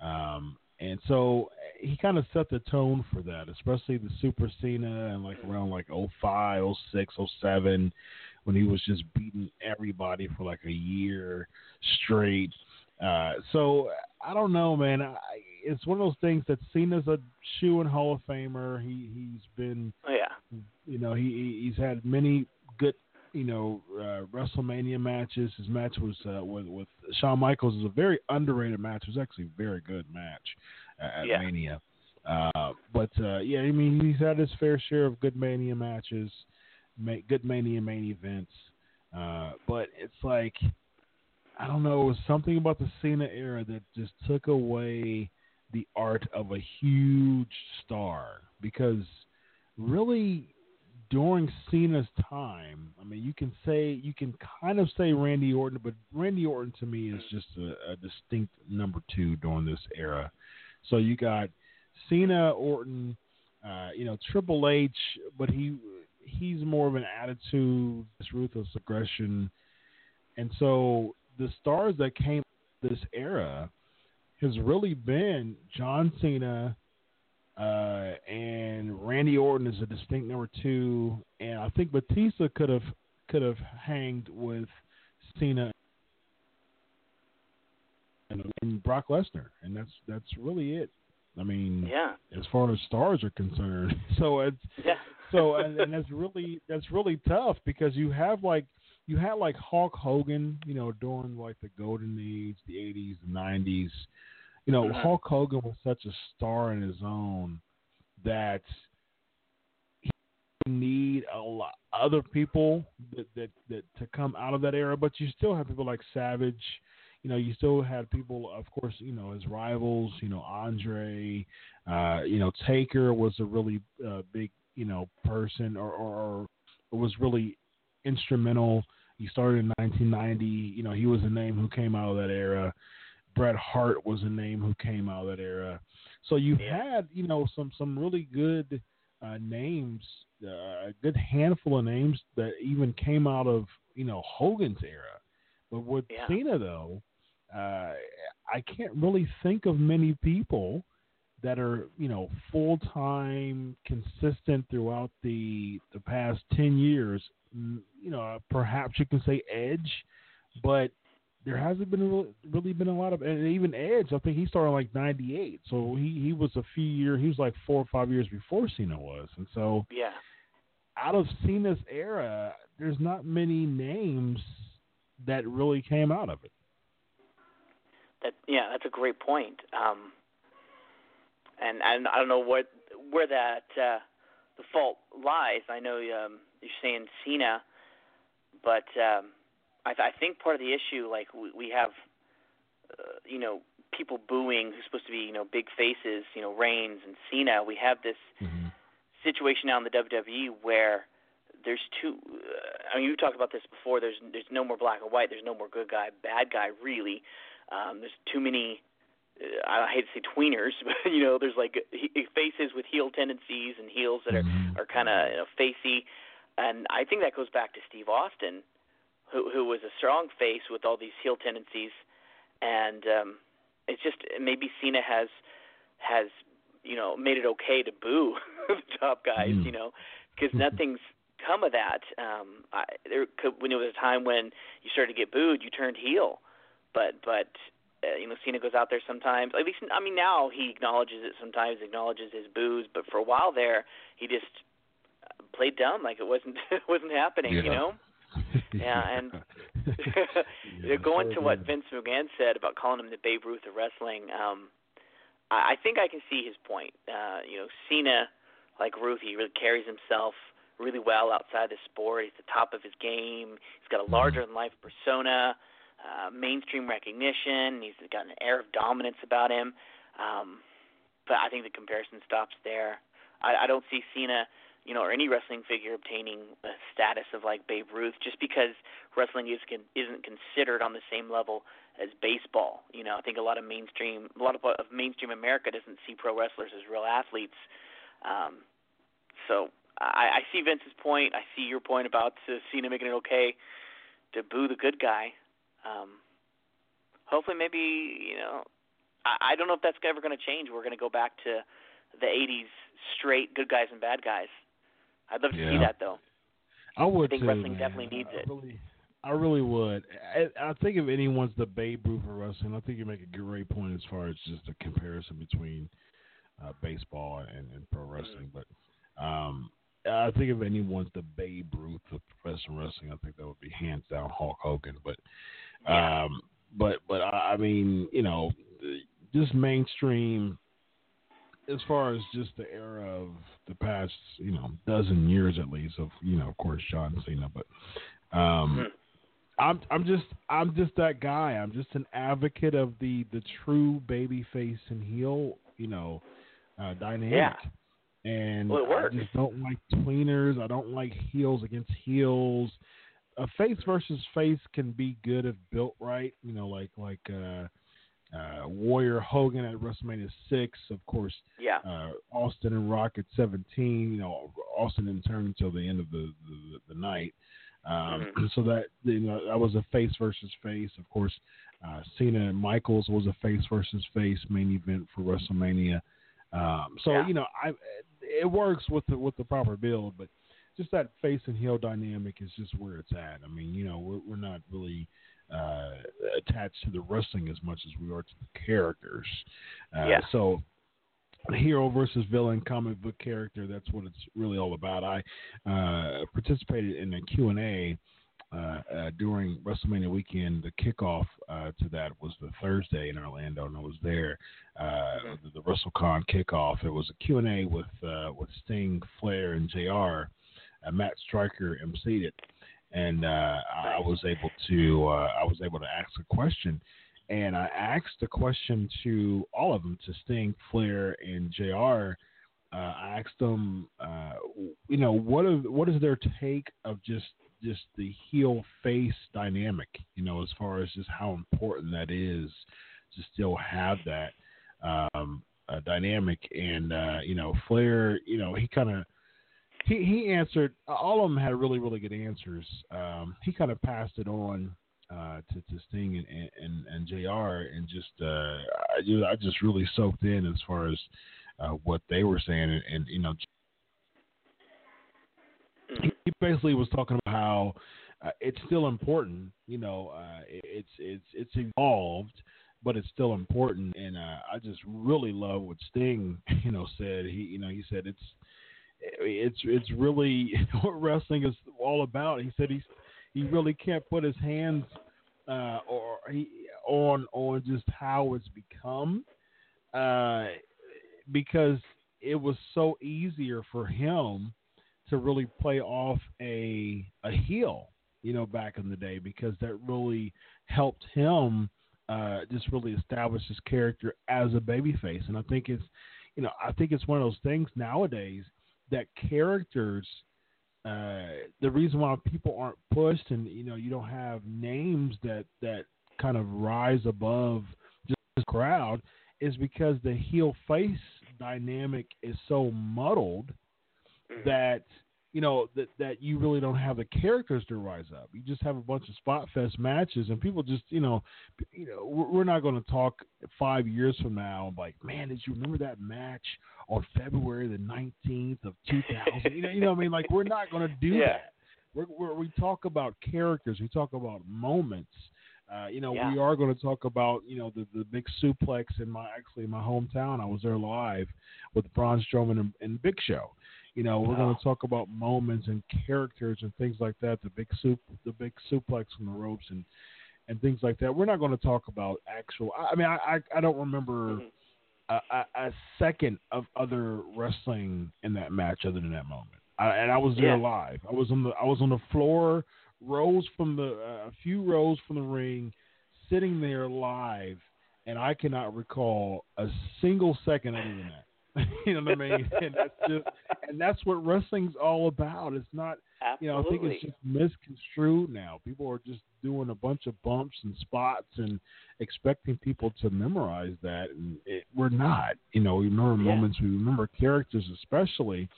Um, and so he kind of set the tone for that, especially the Super Cena and like around like 05, 06, 07, when he was just beating everybody for like a year straight. Uh, so I don't know, man. I, it's one of those things that's seen as a shoe and Hall of Famer. He he's been Oh yeah. you know, he he- he's had many good, you know, uh, WrestleMania matches. His match was uh, with with Shawn Michaels is a very underrated match. It was actually a very good match at Yeah. Mania. Uh, but uh, yeah, I mean, he's had his fair share of good Mania matches, ma- good Mania main events. Uh, but it's like I don't know, it was something about the Cena era that just took away the art of a huge star because really during Cena's time, I mean, you can say you can kind of say Randy Orton, but Randy Orton to me is just a, a distinct number two during this era. So you got Cena, Orton, Uh, you know, Triple H, but he he's more of an attitude, this ruthless aggression, and so the stars that came this era has really been John Cena, uh, and Randy Orton is a distinct number two, and I think Batista could have could have hanged with Cena and, and Brock Lesnar, and that's that's really it. I mean, yeah. as far as stars are concerned, so it's yeah. so and, and that's really that's really tough because you have like you had like Hulk Hogan, you know, during like the golden age, the '80s, the '90s. You know, Mhm. Hulk Hogan was such a star in his own that he need a lot other people that, that that to come out of that era. But you still have people like Savage. You know, you still had people, of course, you know, his rivals. You know, Andre. Uh, you know, Taker was a really uh, big, you know, person, or, or, or was really instrumental. He started in 1990. You know, he was a name who came out of that era. Bret Hart was a name who came out of that era. So you've Yeah. had, you know, some some really good uh, names, uh, a good handful of names that even came out of you know Hogan's era. But with Yeah. Cena though, uh, I can't really think of many people that are you know full time, consistent throughout the the past ten years. You know, perhaps you can say Edge, but there hasn't been really, really been a lot of, and even Edge. I think he started like '98, so he he was a few years. He was like four or five years before Cena was, and so Yeah. out of Cena's era, there's not many names that really came out of it. That yeah, that's a great point. Um, and and I don't know what where that uh, the fault lies. I know um, you're saying Cena, but um, I, th- I think part of the issue, like we, we have, uh, you know, people booing who's supposed to be you know big faces, you know, Reigns and Cena. We have this situation now in the WWE where there's two. Uh, I mean, you talked about this before. There's there's no more black and white. There's no more good guy, bad guy. Really, um, there's too many. Uh, I hate to say tweeners, but you know, there's like he, faces with heel tendencies and heels that are are kind of you know, facey. And I think that goes back to Steve Austin, who who was a strong face with all these heel tendencies, and um, it's just maybe Cena has has you know made it okay to boo the top guys, Mm. you know, because nothing's come of that. Um, I, there could, when there was a time when you started to get booed, you turned heel, but but uh, you know Cena goes out there sometimes. At least I mean now he acknowledges it sometimes, acknowledges his boos, but for a while there he just uh, played dumb like it wasn't wasn't happening, you know. Yeah, and Yeah, going to what. Vince McMahon said about calling him the Babe Ruth of wrestling, um, I, I think I can see his point. Uh, you know, Cena, like Ruth, he really carries himself really well outside the sport. He's the top of his game. He's got a larger than life persona, uh, mainstream recognition. He's got an air of dominance about him. Um, but I think the comparison stops there. I, I don't see Cena, you know, or any wrestling figure obtaining a status of like Babe Ruth just because wrestling is con- isn't considered on the same level as baseball. You know, I think a lot of mainstream, a lot of, of mainstream America doesn't see pro wrestlers as real athletes. Um, so I, I see Vince's point. I see your point about uh, Cena making it okay to boo the good guy. Um, hopefully, maybe you know, I, I don't know if that's ever going to change. We're going to go back to the '80s straight good guys and bad guys. I'd love to see that though. I would I think too, wrestling man. definitely needs I it. Really, I really would. I, I think if anyone's the Babe Ruth of wrestling, I think you make a great point as far as just a comparison between uh, baseball and, and pro Mm-hmm. wrestling. But um, I think if anyone's the Babe Ruth of professional wrestling, I think that would be hands down Hulk Hogan. But Yeah. um, but but I I mean, you know, just mainstream as far as just the era of the past, you know, dozen years at least of, you know, of course John Cena, but um Mhm. I'm I'm just I'm just that guy. I'm just an advocate of the the true baby face and heel, you know, uh dynamic. Yeah. And Well, it I just don't like tweeners. I don't like heels against heels. A face versus face can be good if built right, you know, like like uh uh, Warrior Hogan at WrestleMania six, of course. Yeah. Uh, Austin and Rock at seventeen. You know, Austin didn't turn until the end of the the, the night. Um, Mhm. So that you know that was a face versus face. Of course, uh, Cena and Michaels was a face versus face main event for WrestleMania. Um, so Yeah. you know, I it works with the with the proper build, but just that face and heel dynamic is just where it's at. I mean, you know, we're we're not really uh, attached to the wrestling as much as we are to the characters. Uh, Yeah. So hero versus villain comic book character that's what it's really all about. I uh, participated in a q&a uh, uh, during wrestlemania weekend. The kickoff uh, to that was the thursday in orlando and i was there. Uh, the, the wrestlecon kickoff it was a q&a with uh, with sting flair and jr uh, matt striker emceed it and uh, i was able to uh, i was able to ask a question and I asked the question to all of them, to Sting, Flair, and Jr. Uh, I asked them, uh, you know, what are, what is their take of just just the heel face dynamic, you know, as far as just how important that is to still have that um, uh, dynamic. And uh, you know, Flair, you know, he kind of he he answered. All of them had really really good answers. Um, he kind of passed it on uh, to, to Sting and, and, and JR and just uh, I, just, I just really soaked in as far as uh, what they were saying and, and you know he basically was talking about how uh, it's still important you know uh, it's it's it's evolved but it's still important and uh, I just really love what Sting you know said he you know he said it's it's it's really what wrestling is all about he said he's he really can't put his hands uh, or he, on on just how it's become uh, because it was so easier for him to really play off a a heel, you know, back in the day because that really helped him uh, just really establish his character as a babyface. And I think it's, you know, I think it's one of those things nowadays that characters uh, the reason why people aren't pushed and you know you don't have names that that kind of rise above just the crowd is because the heel face dynamic is so muddled that you know that that you really don't have the characters to rise up. You just have a bunch of spot fest matches, and people just you know, you know, we're, not going to talk five years from now like, man, did you remember that match on February the nineteenth of two thousand? you know, you know, what I mean, like we're not going to do Yeah. that. We're, we're, we talk about characters. We talk about moments. Uh, you know, Yeah. we are going to talk about you know the the big suplex in my actually in my hometown. I was there live with Braun Strowman and, and Big Show. You know, we're going to talk about moments and characters and things like that. The big soup, the big suplex on the ropes and and things like that. We're not going to talk about actual. I mean, I I, I don't remember Mhm. a, a, a second of other wrestling in that match other than that moment. I, and I was there Yeah. live. I was on the I was on the floor, rows from the uh, a few rows from the ring, sitting there live, and I cannot recall a single second other than that. you know what I mean? And that's just and that's what wrestling's all about. It's not you know, I think it's just misconstrued now. People are just doing a bunch of bumps and spots and expecting people to memorize that, and it, we're not. You know, we remember Yeah. moments, we remember characters, especially,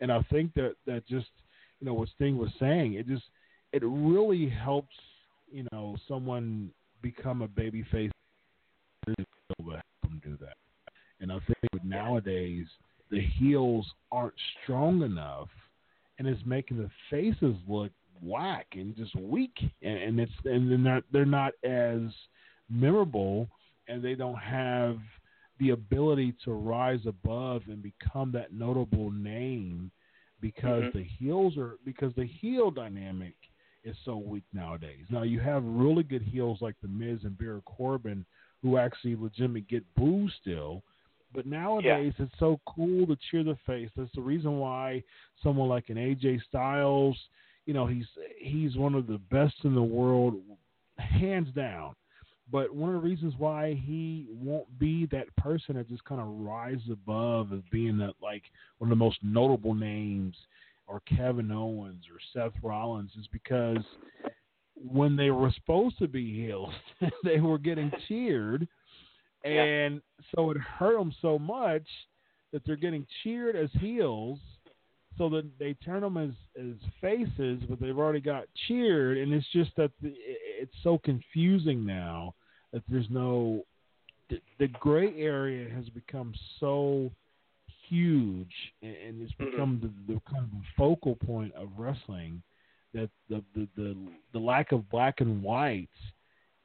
and I think that that just, you know, what Sting was saying, it just, it really helps, you know, someone become a baby face to help them do that. And I think nowadays the heels aren't strong enough and it's making the faces look whack and just weak, and, and it's and they're not they're not as memorable, and they don't have the ability to rise above and become that notable name because Mhm. the heels are because the heel dynamic is so weak nowadays. Now you have really good heels like the Miz and Baron Corbin who actually legitimately get booed still. But nowadays, it's so cool to cheer the face. That's the reason why someone like an AJ Styles, you know, he's he's one of the best in the world, hands down. But one of the reasons why he won't be that person that just kind of rises above as being that like one of the most notable names, or Kevin Owens or Seth Rollins, is because when they were supposed to be heels, they were getting cheered and so it hurt them so much that they're getting cheered as heels. So that they turn them as as faces, but they've already got cheered, and it's just that the, it's so confusing now that there's no the, the gray area has become so huge and, and it's Mm-hmm. become the, the kind of focal point of wrestling that the, the the the lack of black and whites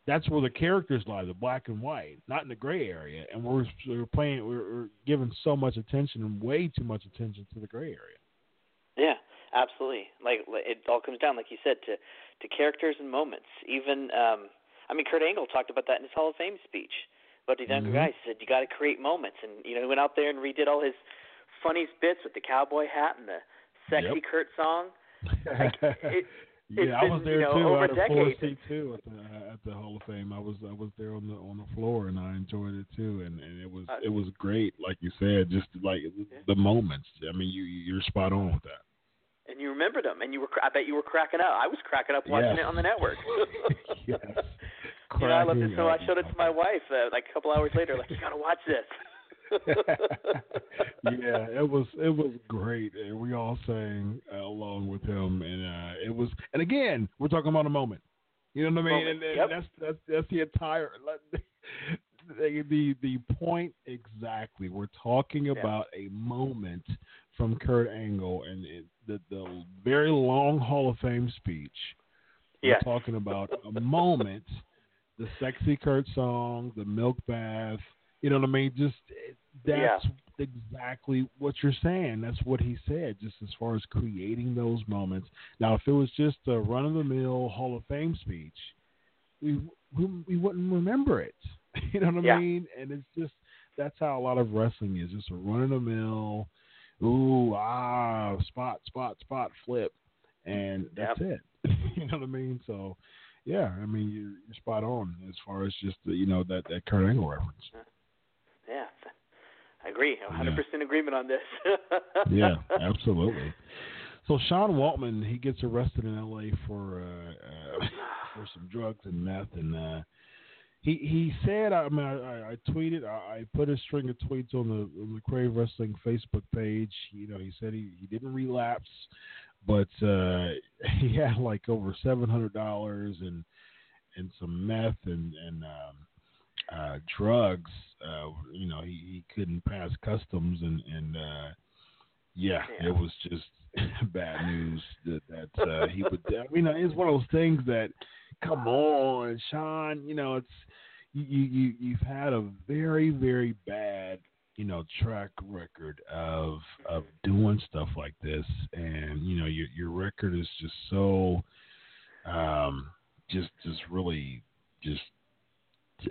that's where the characters lie the black and white not in the gray area and we're we're playing we're, we're giving so much attention and way too much attention to the gray area Yeah, absolutely. Like it all comes down, like you said, to to characters and moments. Even um I mean, Kurt Angle talked about that in his Hall of Fame speech. About the younger Mhm. guys, said you got to create moments, and you know he went out there and redid all his funniest bits with the cowboy hat and the sexy Yep. Kurt song. Like, it- yeah, I was there you know, too. over I had a floor seat too at the at the Hall of Fame. I was I was there on the on the floor and I enjoyed it too. And and it was Uh, it was great, like you said, just like the moments. I mean, you you're spot on with that. And you remembered them, and you were. I bet you were cracking up. I was cracking up watching Yes. it on the network. yes. You know, I loved it so I showed it to my wife uh, like a couple hours later. Like, you gotta watch this. Yeah, it was it was great, and we all sang uh, along with him, and uh, it was. And again, we're talking about a moment. You know what I mean? Moment, And, and yep. that's that's that's the entire the the the point exactly. We're talking about a moment from Kurt Angle, and it, the the very long Hall of Fame speech. Yes. We're talking about a moment, the sexy Kurt song, the milk bath. You know what I mean? Just that's exactly what you're saying. That's what he said. Just as far as creating those moments. Now, if it was just a run of the mill Hall of Fame speech, we, we we wouldn't remember it. You know what I Yeah. mean? And it's just that's how a lot of wrestling is. Just a run of the mill. Ooh ah spot spot spot flip, and that's it. you know what I mean? So. Yeah, I mean you're, you're spot on as far as just the, you know that that Kurt Angle reference. Yeah, I agree. 100% agreement on this. yeah, absolutely. So Sean Waltman, he gets arrested in L.A. for uh, uh, for some drugs and meth, and uh, he he said, I mean, I, I- I tweeted, I, I put a string of tweets on the on the Crave Wrestling Facebook page. You know, he said he, he didn't relapse, but uh, he had like over seven hundred dollars and and some meth and and um, uh, drugs. Uh, you know, he, he couldn't pass customs and and uh, yeah, Yeah. it was just bad news that that uh, he would. I mean, it's one of those things that, come on, Sean. You know, it's you you you've had a very very bad you know track record of of doing stuff like this, and you know your your record is just so um just just really just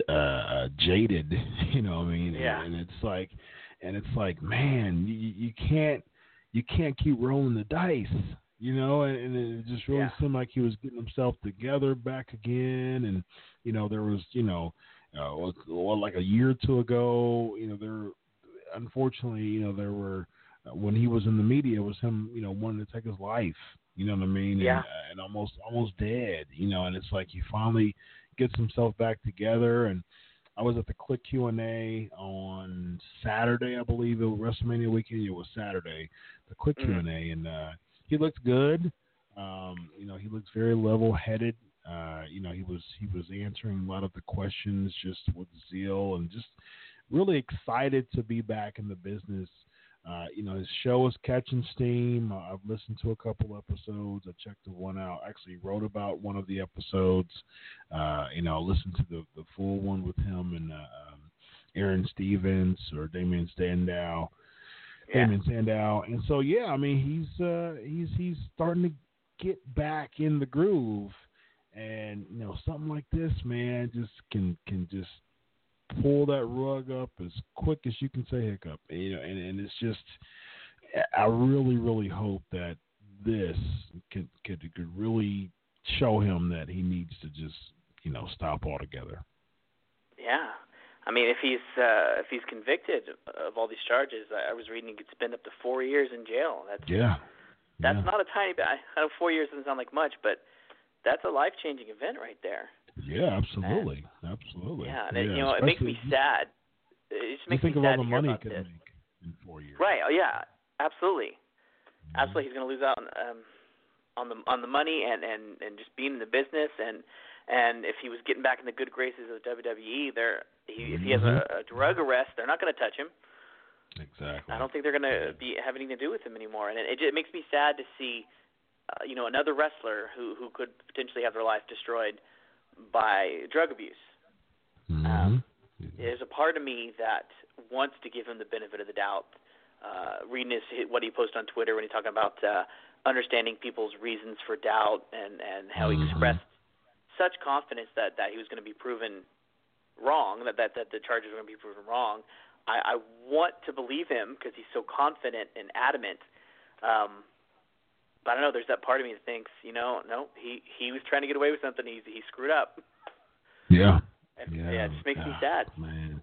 uh jaded you know what i mean Yeah. and it's like and it's like man you you can't you can't keep rolling the dice you know and, and it just really Yeah. seemed like he was getting himself together back again and you know there was you know uh, like a year or two ago you know there unfortunately you know there were uh, when he was in the media it was him you know wanting to take his life you know what i mean Yeah. and, uh, and almost almost dead you know and it's like he finally gets himself back together and I was at the Kliq Q and A on Saturday, I believe it was WrestleMania weekend. It was Saturday, the Kliq Mhm. Q and A, and uh, he looked good. Um, you know, he looks very level-headed. Uh, you know, he was he was answering a lot of the questions just with zeal and just really excited to be back in the business. Uh, you know, his show is catching steam. Uh, I've listened to a couple episodes. I checked the one out. Actually, wrote about one of the episodes. Uh, you know, listened to the the full one with him and uh, um, Aron Stevens or Damien Sandow. Yeah. Damien Sandow. And so, yeah, I mean, he's uh, he's he's starting to get back in the groove. And you know, something like this, man, just can can just pull that rug up as quick as you can say hiccup. You know, and, and it's just I really, really hope that this could could could really show him that he needs to just you know stop altogether. Yeah. I mean, if he's uh, if he's convicted of all these charges, I was reading he could spend up to four years in jail. That's Yeah, that's yeah. not a tiny bit. I know four years doesn't sound like much, but that's a life changing event right there. Yeah, absolutely, absolutely. Yeah, and it, you know, it makes me sad it just makes think me of all sad the to hear money he about could this. make in four years. Right. Oh yeah. Absolutely. Mm-hmm. Absolutely. He's going to lose out on um, on the on the money and and and just being in the business and and if he was getting back in the good graces of WWE, there he, if he has Mm-hmm. a, a drug arrest, they're not going to touch him. Exactly. I don't think they're going to be have anything to do with him anymore, and it, it, it makes me sad to see, uh, you know, another wrestler who who could potentially have their life destroyed by drug abuse. Mhm. Um, There's a part of me that wants to give him the benefit of the doubt. Uh, reading his, what he posted on Twitter when he talking about uh, understanding people's reasons for doubt and and how he Mhm. expressed such confidence that that he was going to be proven wrong, that that that the charges were going to be proven wrong. I, I want to believe him because he's so confident and adamant. Um, but I don't know. There's that part of me that thinks, you know, no, he he was trying to get away with something. He he screwed up. Yeah. And, Yeah, yeah, it just makes me ah, sad. Man,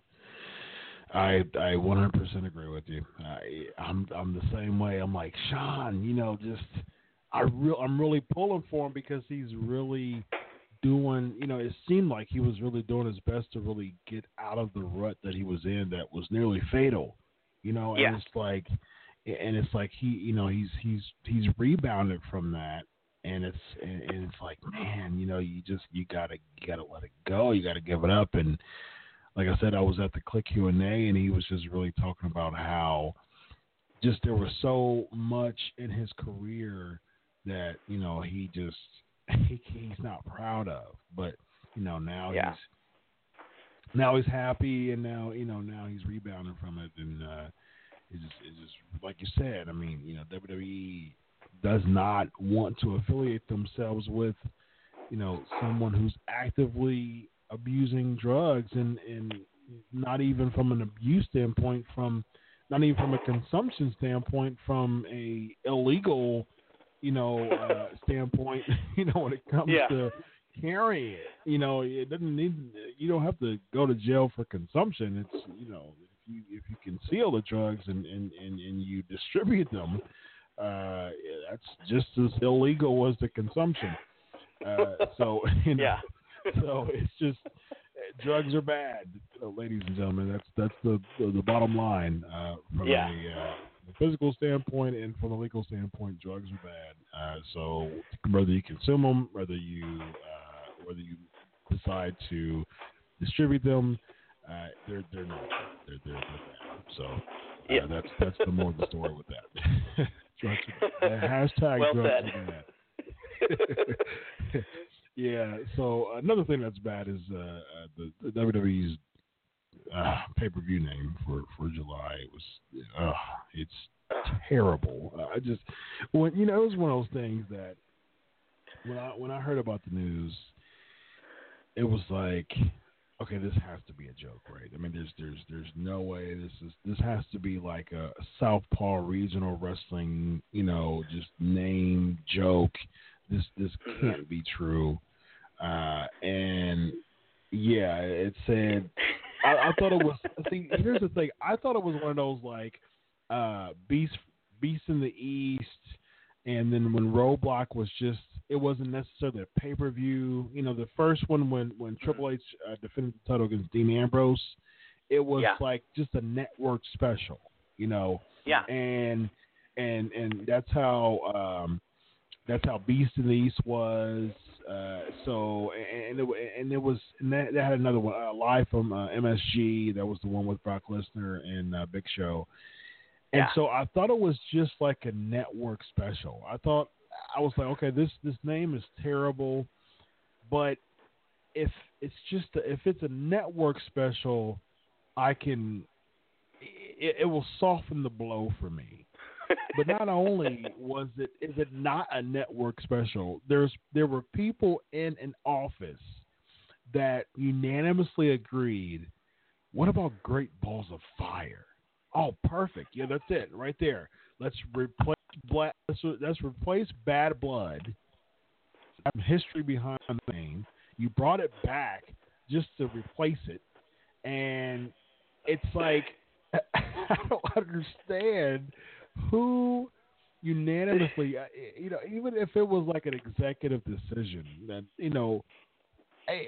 I I 100% agree with you. I I'm I'm the same way. I'm like Sean, you know, just I real I'm really pulling for him because he's really doing. You know, it seemed like he was really doing his best to really get out of the rut that he was in that was nearly fatal. You know, and Yeah. it's like, and it's like he, you know, he's he's he's rebounded from that. And it's and, and it's like man you know you just you gotta you gotta let it go. You gotta give it up. And like i said i was at the Kliq q and a and he was just really talking about how just there was so much in his career that you know he just he, he's not proud of. But you know now Yeah. he's now he's happy and now you know now he's rebounding from it. And uh it's just it's just like you said i mean you know wwe does not want to affiliate themselves with, you know, someone who's actively abusing drugs and and not even from an abuse standpoint, from not even from a consumption standpoint, from a illegal, you know, uh, standpoint, you know, when it comes Yeah. to carrying it. You know, it doesn't need you don't have to go to jail for consumption. It's you know, you if you conceal the drugs and and and, and you distribute them, uh, that's just as illegal as the consumption. Uh, so you know, Yeah. so it's just drugs are bad, ladies and gentlemen. That's that's the the, the bottom line uh, from Yeah. a uh, physical standpoint and from a legal standpoint. Drugs are bad. Uh, so whether you consume them, whether you uh, whether you decide to distribute them, uh, they're they're not. They're they're, they're bad. So uh, Yeah. that's that's the moral of the story with that. drugs. Uh, hashtag Well drugs said. bad. yeah. So another thing that's bad is uh, uh, the, the WWE's uh, pay per view name for for July. It was uh, it's terrible. Uh, I just when you know it was one of those things that when I when I heard about the news, it was like. Okay, this has to be a joke, right? I mean, there's there's there's no way this is this has to be like a Southpaw regional wrestling, you know, just name joke. This this can't be true. Uh, and yeah, it said. I, I thought it was. See, here's the thing. I thought it was one of those like uh, beast beast in the east, and then when Roadblock was just. It wasn't necessarily a pay per view. You know, the first one when when Triple H uh, defended the title against Dean Ambrose, it was Yeah. like just a network special. You know, Yeah. and and and that's how um that's how Beast in the East was. Uh, so and and it, and it was and that, that had another one uh, live from uh, MSG. That was the one with Brock Lesnar and uh, Big Show. And Yeah. so I thought it was just like a network special. I thought I was like, okay, this this name is terrible, but if it's just a, if it's a network special, I can it, it will soften the blow for me. but not only was it is it not a network special, there's there were people in an office that unanimously agreed. What about Great Balls of Fire? Oh, perfect. Yeah, that's it right there. Let's replace black. Let's, let's replace Bad Blood. History behind the name. You brought it back just to replace it, and it's like I don't understand who unanimously, uh, you know, even if it was like an executive decision that you know,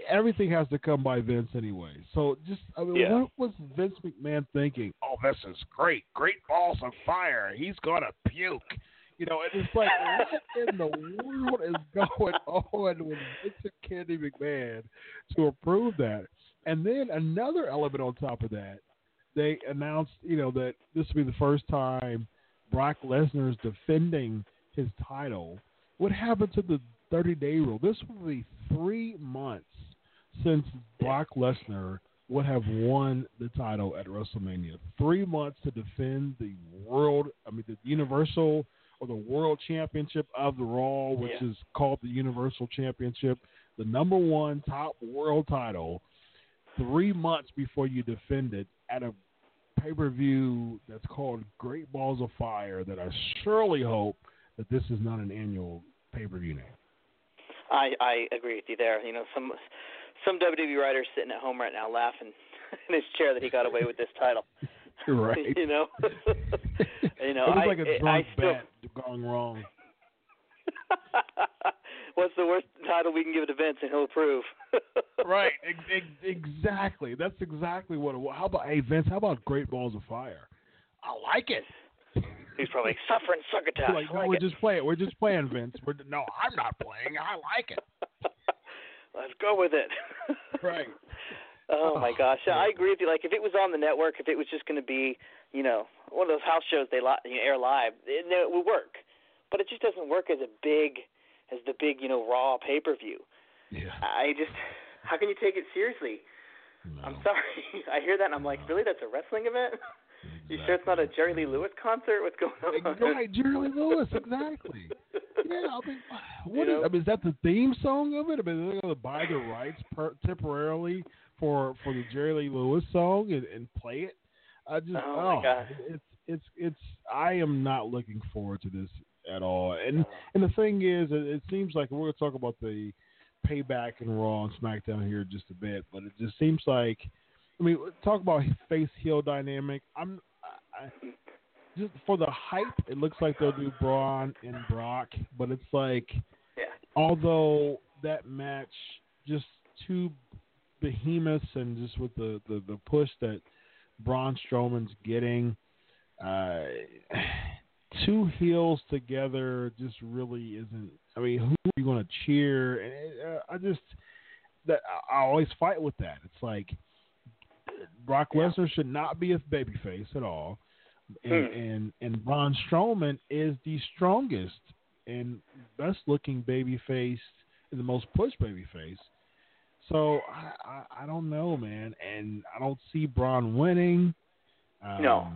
everything has to come by Vince anyway. So just, I mean, Yeah. what was Vince McMahon thinking? Oh, this is great, great balls of fire. He's gonna puke. You know, and it's like, what in the world is going on with Vince and Candy McMahon to approve that? And then another element on top of that, they announced, you know, that this will be the first time Brock Lesnar is defending his title. What happened to the 30 day rule? This will be three months since Brock Lesnar would have won the title at WrestleMania. Three months to defend the world, I mean, the Universal or the World Championship of the Raw, which Yeah. is called the Universal Championship, the number one top world title. Three months before you defend it at a pay per view that's called Great Balls of Fire. That I surely hope that this is not an annual pay per view name. I I agree with you there. You know, some some WWE writer's sitting at home right now laughing in his chair that he got away with this title. Right. you know. you know, it was I like a I drunk still bet gone wrong. What's the worst title we can give it to Vince and he'll approve? right. Ex- ex- exactly. That's exactly what it was. How about hey Vince? How about Great Balls of Fire? I like it. He's probably suffering succotash. like, no, like we're it. just playing. We're just playing, Vince. We're no, I'm not playing. I like it. Let's go with it. Right. Oh my Oh, gosh, I agree with you. Like if it was on the network, if it was just going to be, you know, one of those house shows they li- you know, air live, it, it would work. But it just doesn't work as a big, as the big, you know, raw pay per view. Yeah. I just, how can you take it seriously? No. I'm sorry. I hear that and I'm like, really? That's a wrestling event? You sure it's not a Jerry Lee Lewis concert? What's going on? Right, Jerry Lee Lewis, exactly. Yeah, I mean, what is? I mean, is that the theme song of it? I mean, they're going to buy the rights per, temporarily for for the Jerry Lee Lewis song and, and play it. I just, Oh, my oh, God. it's it's it's. I am not looking forward to this at all. And and the thing is, it, it seems like we're going to talk about the payback and Raw and SmackDown here in just a bit, but it just seems like. I mean, talk about face heel dynamic. I'm I, just for the hype. It looks like they'll do Braun and Brock, but it's like, Yeah. although that match just two behemoths and just with the the, the push that Braun Strowman's getting, uh, two heels together just really isn't. I mean, who are you going to cheer? And it, uh, I just that I I always fight with that. It's like Brock Lesnar should not be a babyface at all, and Hmm. and and Braun Strowman is the strongest and best looking babyface and the most pushed babyface. So I, I I don't know, man, and I don't see Braun winning. Um, No.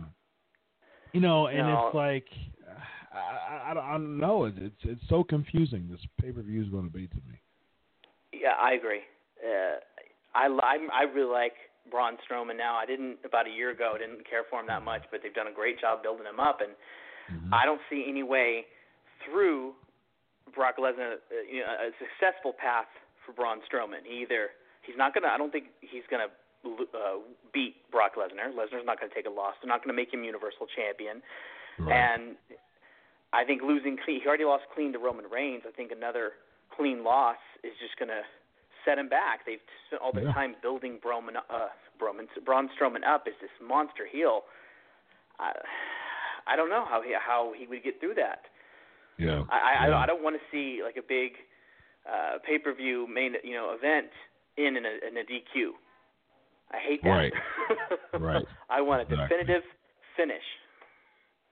You know, and No. it's like I, I, I don't- know. It's it's, it's so confusing. This pay per view is going to be to me. Yeah, I agree. Uh, I li- I really like Braun Strowman now. I didn't about a year ago. I didn't care for him that much, but they've done a great job building him up, and Mm-hmm. I don't see any way through Brock Lesnar, uh, you know, a successful path for Braun Strowman. He either he's not gonna. I don't think he's gonna uh, beat Brock Lesnar. Lesnar's not gonna take a loss. They're not gonna make him Universal Champion. And I think losing clean, he already lost clean to Roman Reigns. I think another clean loss is just going to set him back. They've spent all this Yeah. time building Broman, uh, Broman, Braun Strowman up as this monster heel. I, I don't know how he how he would get through that. Yeah. I I, I don't- I don't want to see like a big uh, pay per view main you know event in in a, in a DQ. I hate that. Right. Right. I want a definitive finish.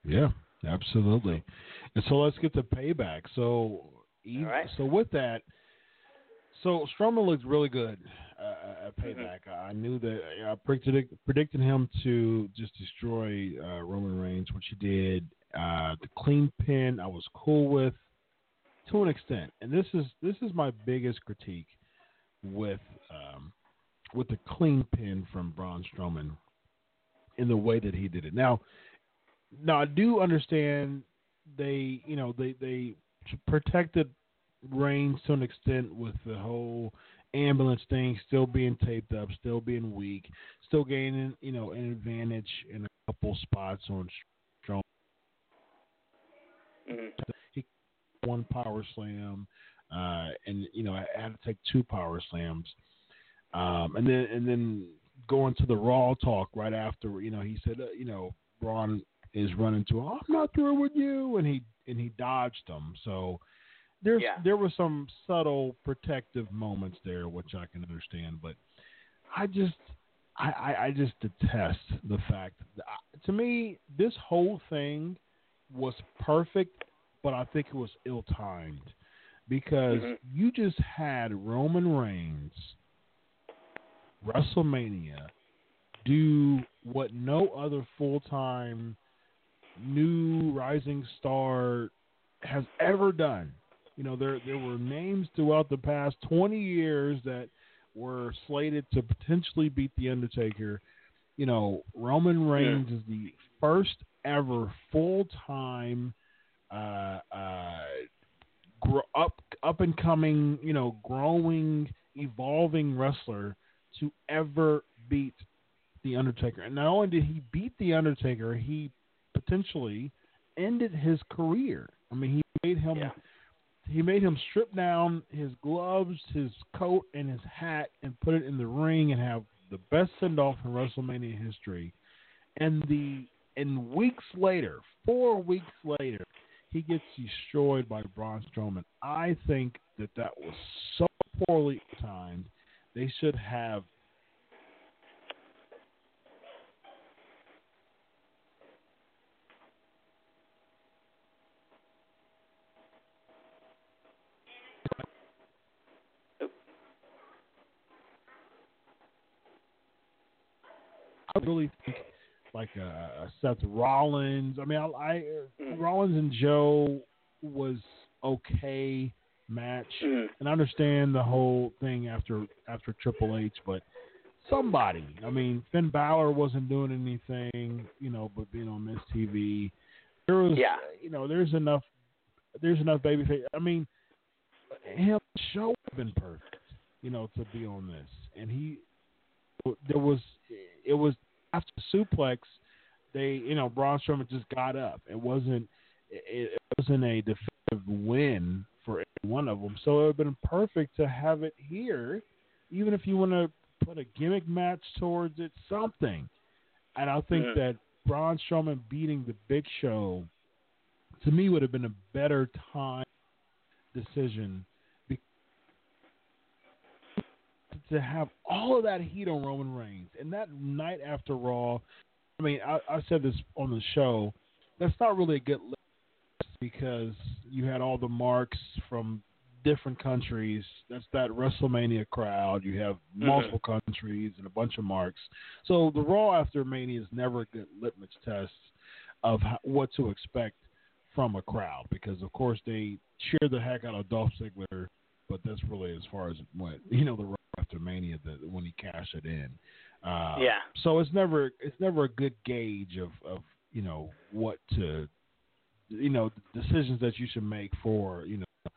Yeah, absolutely. And so let's get to payback. So, right. so with that, so Strowman looked really good uh, at Mm-hmm. payback. I knew that I predicted predicted him to just destroy uh, Roman Reigns, which he did. Uh, the clean pin, I was cool with to an extent, and this is this is my biggest critique with um, with the clean pin from Braun Strowman in the way that he did it. Now, now I do understand they, you know, they they protected Reigns to an extent with the whole ambulance thing, still being taped up, still being weak, still gaining, you know, an advantage in a couple spots on Strowman. hmm He one power slam, uh, and you know I had to take two power slams, um, and then and then going to the Raw talk right after, you know, he said, uh, you know, Braun is running to, oh, I'm not through with you, and he and he dodged him. So there's Yeah. there were some subtle protective moments there, which I can understand, but I just I, I, I just detest the fact that, to me this whole thing was perfect, but I think it was ill timed because Mhm. you just had Roman Reigns WrestleMania do what no other full time new rising star has ever done. You know, there there were names throughout the past twenty years that were slated to potentially beat the Undertaker. You know, Roman Reigns is the first ever full time uh, uh, gr- up up and coming, you know, growing, evolving wrestler to ever beat the Undertaker. And not only did he beat the Undertaker, he potentially ended his career. I mean, he made him Yeah. He made him strip down his gloves, his coat, and his hat, and put it in the ring and have the best send off in WrestleMania history. And the and weeks later, four weeks later, he gets destroyed by Braun Strowman. I think that that was so poorly timed. They should have I really think like a, a Seth Rollins. I mean, I, I Mm. Rollins and Joe was okay match, Mhm. and I understand the whole thing after after Triple H, but somebody. I mean, Finn Balor wasn't doing anything, you know, but being on Miz TV. There was, Yeah. you know, there's enough, there's enough babyface. I mean, him show would have been perfect, you know, to be on this, and he, there was, it was after suplex, they, you know, Braun Strowman just got up. It wasn't, it, it wasn't a definitive win for any one of them. So it would have been perfect to have it here, even if you want to put a gimmick match towards it, something. And I think Mhm. that Braun Strowman beating the Big Show, to me, would have been a better time decision be- to have all of that heat on Roman Reigns. And that night after Raw, I mean, I, I said this on the show, that's not really a good list because you had all the marks from different countries. That's that WrestleMania crowd. You have mm-hmm. multiple countries and a bunch of marks. So the Raw after Mania is never a good litmus test of how, what to expect from a crowd because, of course, they cheer the heck out of Dolph Ziggler, but that's really as far as it went. You know, the Mania, the, when he cashed it in. Uh, Yeah. So it's never it's never a good gauge of of you know what to you know decisions that you should make for you know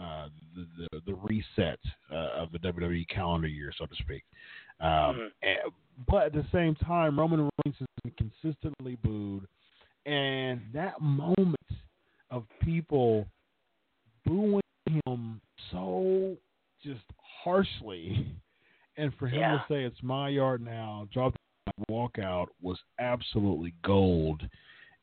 uh, the, the the reset uh, of the WWE calendar year, so to speak. Um, Mhm. and- but at the same time, Roman Reigns has been consistently booed, and that moment of people booing him so just harshly, and for him Yeah. to say it's my yard now, drop the walk out was absolutely gold.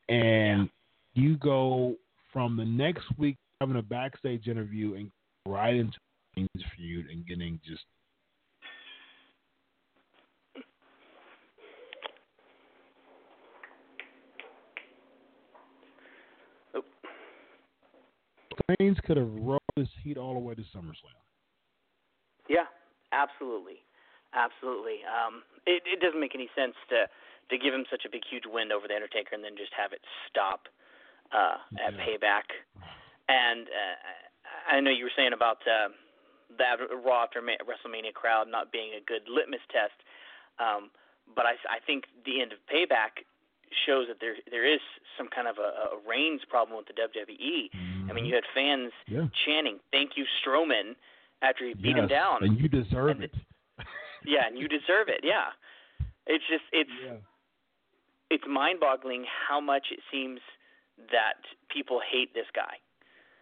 And you go from the next week having a backstage interview and right into the feud and getting just. Reigns could have rolled this heat all the way to SummerSlam. Yeah, absolutely, absolutely. Um, it it doesn't make any sense to to give him such a big huge win over the Undertaker and then just have it stop uh, at Payback. And uh, I know you were saying about uh, that Raw after WrestleMania crowd not being a good litmus test, um, but I I think the end of Payback shows that there there is some kind of a, a Reigns problem with the WWE. I mean, you had fans Yeah. chanting "Thank you, Strowman" after he beat him Yes, down. And you deserve And it. Yeah, and you deserve it. Yeah, it's just it's Yeah. it's mind-boggling how much it seems that people hate this guy,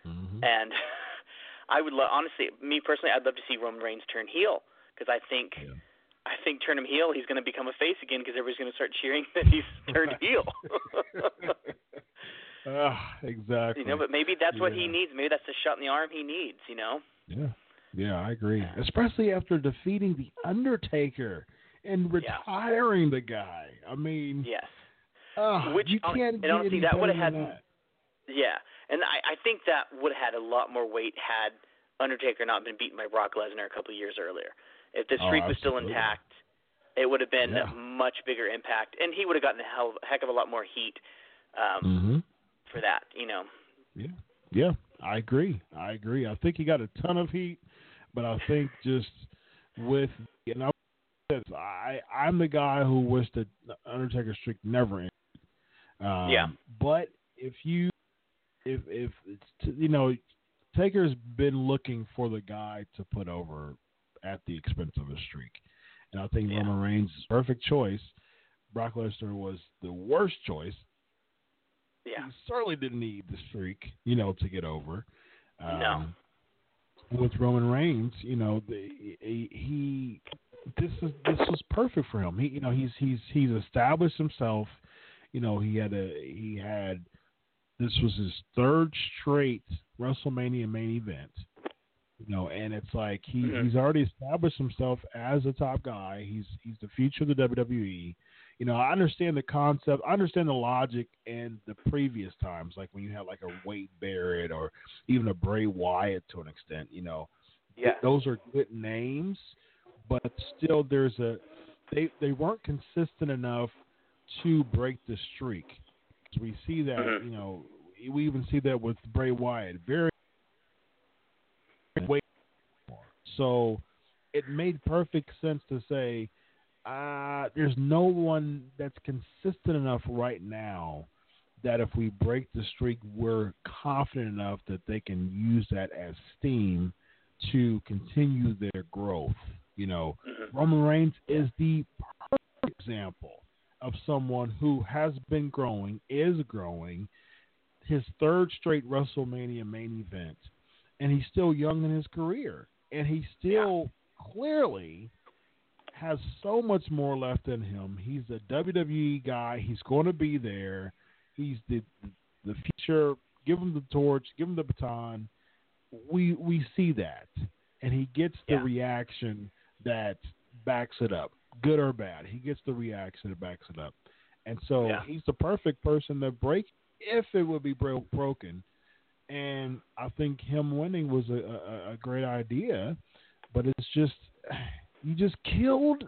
Mhm. and I would lo- honestly, me personally, I'd love to see Roman Reigns turn heel because I think. Yeah. I think turn him heel, he's going to become a face again because everybody's going to start cheering that he's turned heel. Ah, exactly. You know, but maybe that's what he needs. Maybe that's the shot in the arm he needs. You know. Yeah, yeah, I agree. Especially after defeating the Undertaker and Yeah. retiring the guy. I mean, Yes. ah, Which- you can't and honestly, that would've had- that. Yeah, and I, I think that would have had a lot more weight had Undertaker not been beaten by Brock Lesnar a couple of years earlier. If the Oh, streak was still intact, it would have been Yeah. a much bigger impact, and he would have gotten a hell, heck of a lot more heat um, Mm-hmm. for that. You know. Yeah, yeah, I agree. I agree. I think he got a ton of heat, but I think just with you know, I I'm the guy who wished that the Undertaker streak never ended. Um, Yeah. But if you, if if it's you know, Taker's been looking for the guy to put over at the expense of a streak, and I think Yeah. Roman Reigns is perfect choice. Brock Lesnar was the worst choice Yeah. he certainly didn't need the streak, you know, to get over. Um, No. With Roman Reigns, you know, the, he, this is this was perfect for him. He, you know, he's he's he's established himself. You know, he had a he had this was his third straight WrestleMania main event. You know, and it's like he Mhm. he's already established himself as a top guy. He's he's the future of the WWE you know, I understand the concept. I understand the logic in the previous times, like when you had like a Wade Barrett or even a Bray Wyatt to an extent. You know, Yeah. those are good names, but still, there's a they they weren't consistent enough to break the streak. So we see that, Mhm. you know, we even see that with Bray Wyatt. Very way. So it made perfect sense to say uh, there's no one that's consistent enough right now that if we break the streak, we're confident enough that they can use that as steam to continue their growth. You know, Mhm. Roman Reigns is the perfect example of someone who has been growing, is growing, his third straight WrestleMania main event, and he's still young in his career, and he still clearly has so much more left in him. He's a WWE guy. He's going to be there. He's the the future. Give him the torch. Give him the baton. We we see that, and he gets the Yeah. reaction that backs it up, good or bad. He gets the reaction that backs it up, and so Yeah. he's the perfect person to break if it would be bro- broken. And I think him winning was a, a, a great idea, but it's just you just killed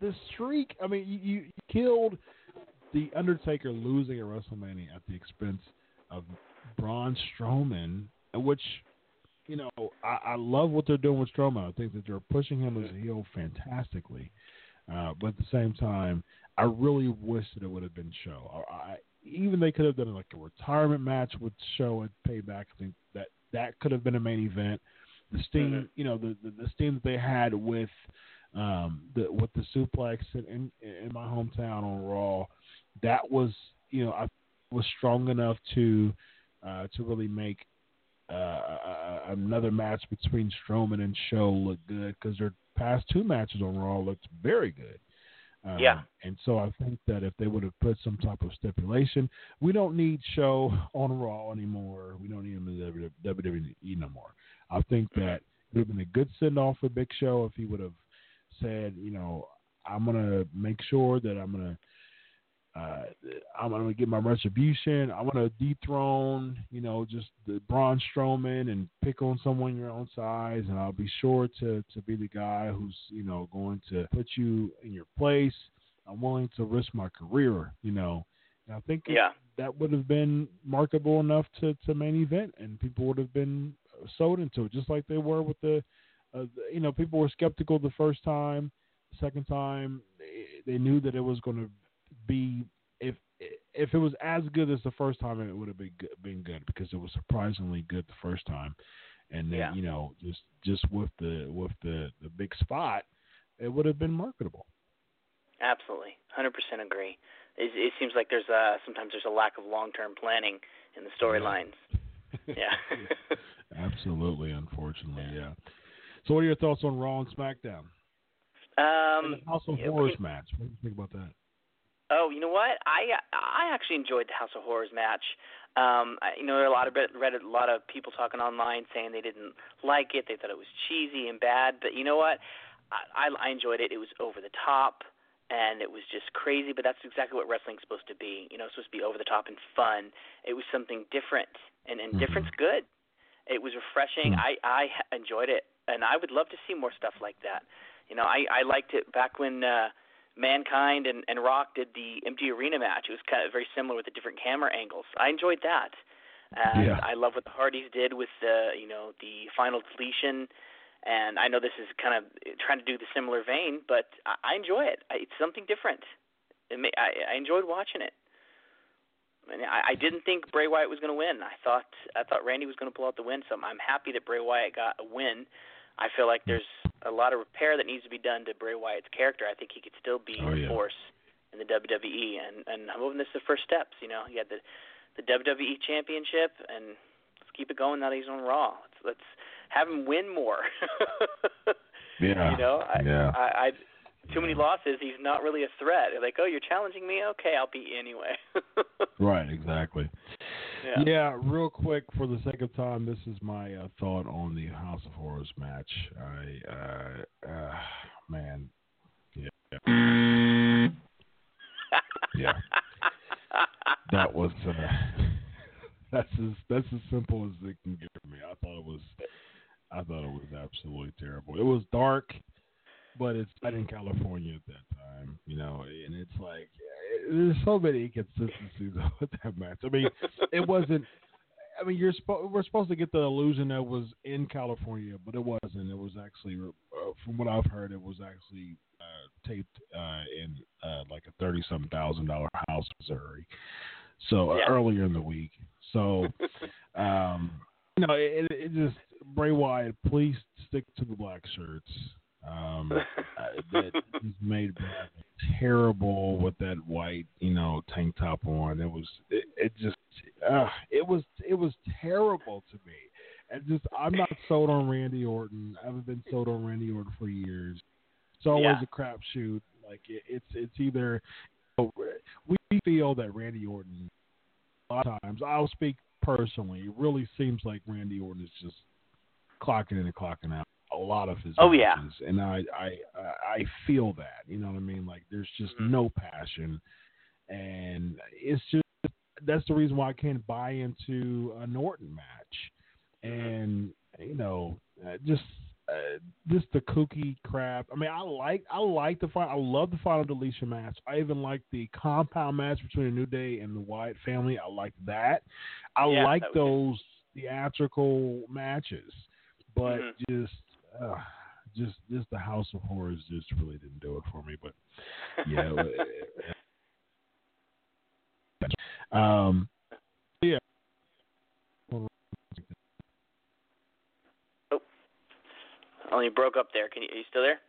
the streak. I mean, you, you killed the Undertaker losing at WrestleMania at the expense of Braun Strowman, which you know I, I love what they're doing with Strowman. I think that they're pushing him as a heel fantastically, uh, but at the same time, I really wish that it would have been Show. I, I, even they could have done like a retirement match with Show at Payback. I think that that could have been a main event. The steam, Mhm. you know, the, the the steam that they had with um the with the suplex in in, in my hometown on Raw, that was you know I was strong enough to uh to really make uh, another match between Strowman and Show look good because their past two matches on Raw looked very good. Um, Yeah. And so I think that if they would have put some type of stipulation, we don't need Show on Raw anymore. We don't need him in the WWE no more. I think that it would have been a good send off for Big Show if he would have said, you know, I'm gonna make sure that I'm gonna uh, I'm gonna get my retribution. I want to dethrone, you know, just the Braun Strowman and pick on someone your own size, and I'll be sure to to be the guy who's you know going to put you in your place. I'm willing to risk my career, you know. And I think Yeah. that would have been marketable enough to to main event, and people would have been sold into it, just like they were with the, uh, the- you know, people were skeptical the first time. Second time, they, they knew that it was going to be if if it was as good as the first time, it would have been good, been good because it was surprisingly good the first time, and then Yeah. you know just just with the with the the big spot, it would have been marketable. Absolutely, hundred percent agree. It, it seems like there's uh sometimes there's a lack of long term planning in the storylines. Yeah. Absolutely, unfortunately, yeah. So, what are your thoughts on Raw and SmackDown? Um, and House of yeah, Horrors we- match. What do you think about that? Oh, you know what? I I actually enjoyed the House of Horrors match. Um, I, you know, there are a lot of read a lot of people talking online saying they didn't like it. They thought it was cheesy and bad. But you know what? I, I, I enjoyed it. It was over the top and it was just crazy. But that's exactly what wrestling's supposed to be. You know, it's supposed to be over the top and fun. It was something different, and and Mhm. different's good. It was refreshing. Mhm. I I enjoyed it, and I would love to see more stuff like that. You know, I I liked it back when. uh Mankind and, and Rock did the empty arena match. It was kind of very similar with the different camera angles. I enjoyed that. And Yeah. I love what the Hardys did with the you know the final deletion. And I know this is kind of trying to do the similar vein, but I, I enjoy it. I, it's something different. It may, I, I enjoyed watching it. And I, I didn't think Bray Wyatt was going to win. I thought I thought Randy was going to pull out the win. So I'm, happy that Bray Wyatt got a win. I feel like there's a lot of repair that needs to be done to Bray Wyatt's character. I think he could still be Oh, a yeah. force in the WWE, and and I'm hoping this is the first steps. You know, he had the the WWE Championship, and let's keep it going now that he's on Raw. Let's let's have him win more. Yeah. you know, I, yeah. I, I too many losses. He's not really a threat. They're like, oh, you're challenging me? Okay, I'll beat you anyway. Right, exactly. yeah. real quick, for the sake of time, this is my uh, thought on the House of Horrors match. I, uh, uh, man, yeah, yeah, that was uh, that's as that's as simple as it can get for me. I thought it was, I thought it was absolutely terrible. It was dark, but it's not in California at that time, you know, and it's like there's so many inconsistencies with that match. I mean, it wasn't. I mean, you're spo- we're supposed to get the illusion that it was in California, but it wasn't. It was actually, uh, from what I've heard, it was actually uh, taped uh, in uh, like a thirty-some thousand dollar house, in Missouri. So uh, Yeah. earlier in the week. So, um, you know, it, it just Bray Wyatt, please stick to the black shirts. Um, that he's made terrible with that white, you know, tank top on. It was, it, it just, uh, it was, it was terrible to me. And just, I'm not sold on Randy Orton. I haven't been sold on Randy Orton for years. It's always Yeah. a crapshoot. Like it, it's, it's either we feel that Randy Orton. A lot of times, I'll speak personally. It really seems like Randy Orton is just clocking in and clocking out a lot of his Oh, yeah. and I, I I feel that. You know what I mean? Like there's just Mhm. no passion, and it's just that's the reason why I can't buy into an Orton match, and you know uh, just. Uh, just the kooky crap. I mean, I like I like the final. I love the final deletion match. I even like the compound match between the New Day and the Wyatt family. I like that. I Yeah, like that those theatrical matches, but Mhm. just uh, just just the House of Horrors just really didn't do it for me. But yeah, um, yeah. Oh, you broke up there. Can you? Are you still there?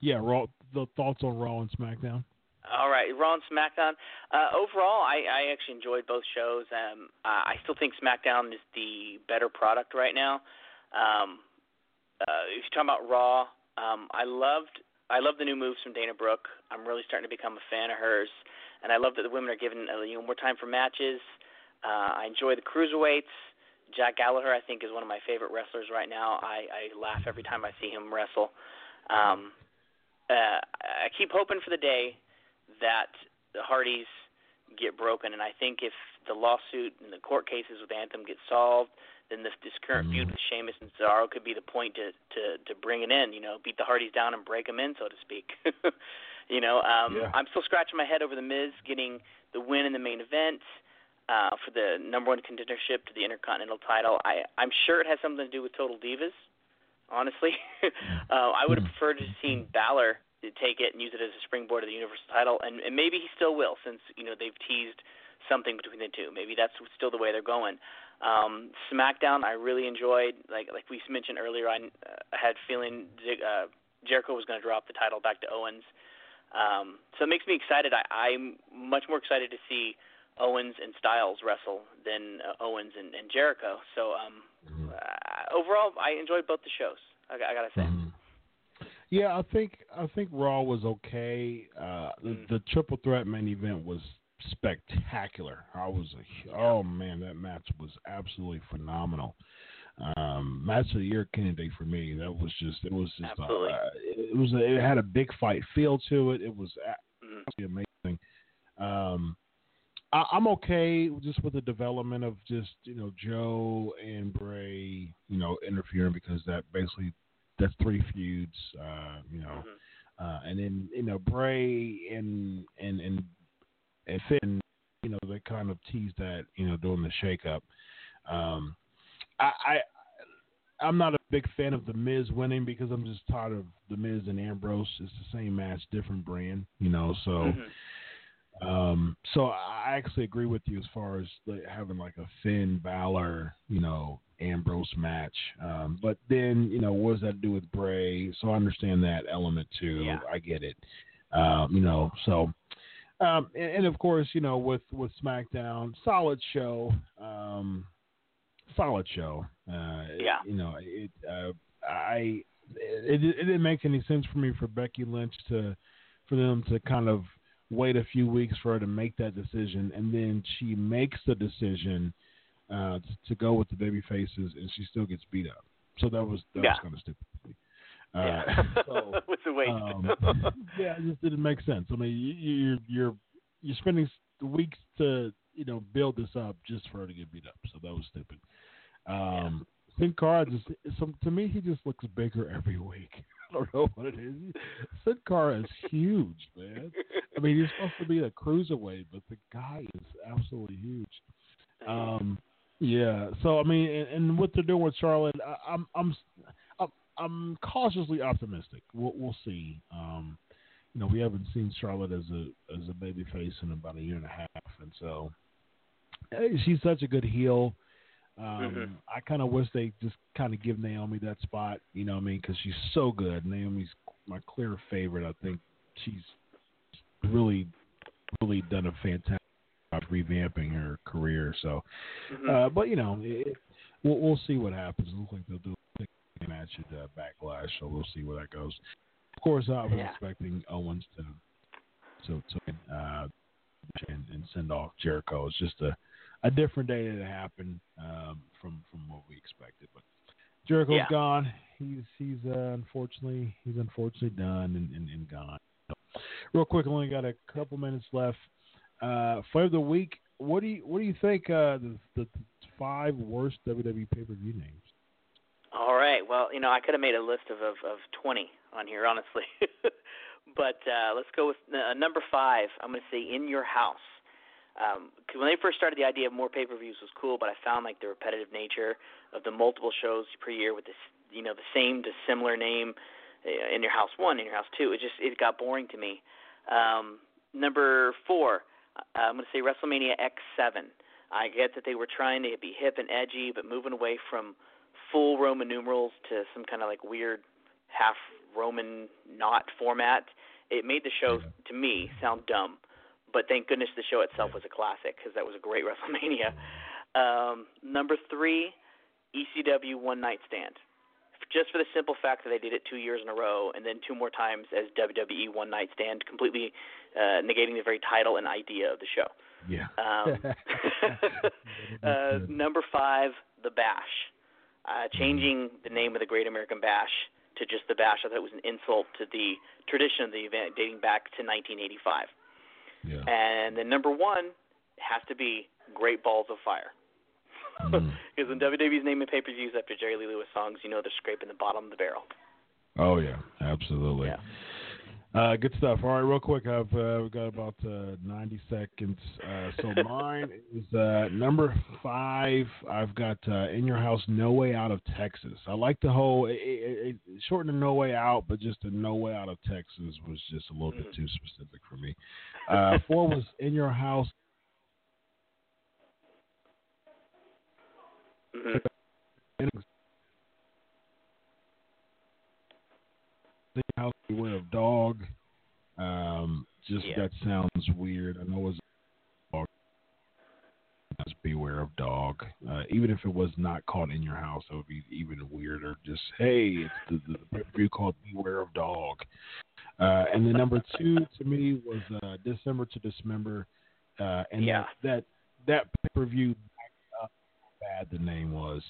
Yeah, Raw. The thoughts on Raw and SmackDown. All right, Raw and SmackDown. Uh, overall, I, I actually enjoyed both shows. Um, I still think SmackDown is the better product right now. Um, uh, if you're talking about Raw, um, I loved I love the new moves from Dana Brooke. I'm really starting to become a fan of hers, and I love that the women are given uh, you know more time for matches. Uh, I enjoy the cruiserweights. Jack Gallagher, I think, is one of my favorite wrestlers right now. I, I laugh every time I see him wrestle. Um, uh, I keep hoping for the day that the Hardys get broken, and I think if the lawsuit and the court cases with Anthem get solved, then this this current feud with Sheamus and Cesaro could be the point to to to bring it in. You know, beat the Hardys down and break them in, so to speak. you know, um, Yeah. I'm still scratching my head over the Miz getting the win in the main event. Uh, for the number one contendership to the Intercontinental title, I, I'm sure it has something to do with Total Divas. Honestly, uh, I would have preferred to have seen Balor take it and use it as a springboard to the Universal title, and, and maybe he still will, since you know they've teased something between the two. Maybe that's still the way they're going. Um, SmackDown, I really enjoyed. Like like we mentioned earlier, I, uh, had feeling Zig- uh, Jericho was going to drop the title back to Owens. Um, so it makes me excited. I, I'm much more excited to see Owens and Styles wrestle than uh, Owens and, and Jericho. So um, uh, overall, I enjoyed both the shows. I, I gotta say. Mhm. Yeah, I think I think Raw was okay. Uh, the, Mm. the triple threat main event was spectacular. I was a, oh man, that match was absolutely phenomenal. Um, match of the year candidate for me. That was just it was just uh, it was a, it had a big fight feel to it. It was Mhm. absolutely amazing. Um, I, I'm okay just with the development of just you know Joe and Bray, you know, interfering because that basically that's three feuds, uh, you know, Mhm. uh, and then you know Bray and and and and Finn, you know, they kind of teased that you know during the shakeup. Um, I, I I'm not a big fan of the Miz winning because I'm just tired of the Miz and Ambrose. It's the same match, different brand, you know. So. Mhm. Um, so I actually agree with you as far as like, having like a Finn Balor, you know, Ambrose match. Um, but then, you know, what does that do with Bray? So I understand that element too. Yeah. I get it. Um, you know, so um, and, and of course, you know, with with SmackDown, solid show. Um, solid show. Uh, Yeah. You know, it. Uh, I. It, it didn't make any sense for me for Becky Lynch to, for them to kind of wait a few weeks for her to make that decision, and then she makes the decision uh, to, go with the baby faces, and she still gets beat up. So that was that Yeah. was kind of stupid. Me. Uh, yeah. so, What's the um, yeah, it just didn't make sense. I mean, you, you- you're you're you're spending weeks to you know build this up just for her to get beat up. So that was stupid. Um, Sin Cara just some to me he just looks bigger every week. I don't know what it is. Sin Cara is huge, man. I mean, he's supposed to be a cruiserweight, but the guy is absolutely huge. Um, yeah. So I mean, and, and what they're doing with Charlotte, I, I'm I'm I'm cautiously optimistic. We'll we'll see. Um, you know, we haven't seen Charlotte as a as a baby face in about a year and a half, and so she's such a good heel. Um, Mhm. I kind of wish they just kind of give Naomi that spot. You know what I mean? Because she's so good. Naomi's my clear favorite. I think she's really really done a fantastic job revamping her career. So, Mhm. uh, but you know, it, we'll we'll see what happens. It looks like they'll do match at uh, Backlash, so we'll see where that goes. Of course, I was Yeah. expecting Owens to to to uh, and, and send off Jericho. It's just a a different day that happened um, from from what we expected. But Jericho's Yeah. gone. He's he's uh, unfortunately he's unfortunately done and, and, and gone. So, real quick, only got a couple minutes left. Uh, flavor of the week. What do you what do you think? Uh, the, the five worst WWE pay per view names. All right. Well, you know, I could have made a list of of, of 20 on here, honestly. but uh, let's go with uh, number five. I'm going to say In Your House. Um, when they first started, the idea of more pay-per-views was cool, but I found like the repetitive nature of the multiple shows per year with this, you know, the same to similar name, uh, In Your House One, In Your House Two. It just it got boring to me. Um, number four, uh, I'm going to say WrestleMania X7. I get that they were trying to be hip and edgy, but moving away from full Roman numerals to some kind of like weird half Roman knot format. It made the show to me sound dumb, but thank goodness the show itself was a classic because that was a great WrestleMania. Um, number three, ECW One Night Stand. Just for the simple fact that they did it two years in a row and then two more times as WWE One Night Stand, completely uh, negating the very title and idea of the show. Yeah. Um, uh, number five, the Bash. Uh, changing the name of the Great American Bash to just the Bash, I thought it was an insult to the tradition of the event dating back to 1985. Yeah. And then number one has to be Great Balls of Fire. Mm. Because when WWE's naming pay per views after Jerry Lee Lewis songs, you know they're scraping the bottom of the barrel. Oh yeah, absolutely. Yeah. Uh, good stuff. All right, real quick, I've uh, we've got about uh, 90 seconds. Uh, so mine is uh, number five. I've got uh, in your house, no way out of Texas. I like the whole it, it, it, shortened no way out, but just a no way out of Texas was just a little bit too specific for me. Uh, four was in your house. hmm In house, beware of dog. Um, just Yeah. that sounds weird. I know it's dog. as beware of dog. Uh, even if it was not called in your house, it would be even weirder. Just hey, it's the, the, the pay-per-view called Beware of Dog. Uh, and the number two to me was uh, December to Dismember, uh, and Yeah. that that, that pay-per-view how bad the name was.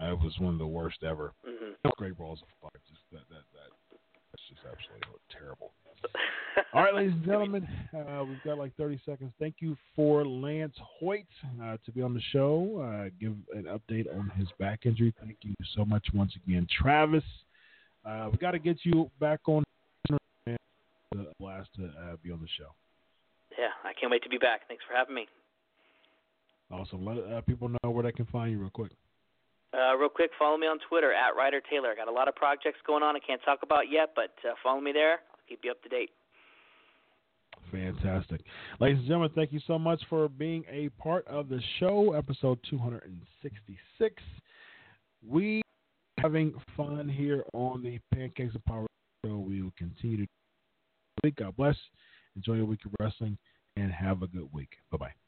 Uh, it was one of the worst ever. hmm Great balls of fire. Just that that that just absolutely terrible. All right, ladies and gentlemen, uh, we've got like 30 seconds. Thank you for Lance Hoyt uh, to be on the show. Uh, give an update on his back injury. Thank you so much once again, Travis. Uh, we got to get you back on the last to uh, be on the show. Yeah, I can't wait to be back. Thanks for having me. Awesome. Let uh, people know where they can find you real quick. Uh, real quick, follow me on Twitter at Ryder Taylor. I got a lot of projects going on I can't talk about yet, but uh, follow me there. I'll keep you up to date. Fantastic. Ladies and gentlemen, thank you so much for being a part of the show, episode 266. We are having fun here on the Pancakes of Power show. We will continue to week. God bless. Enjoy your week of wrestling and have a good week. Bye bye.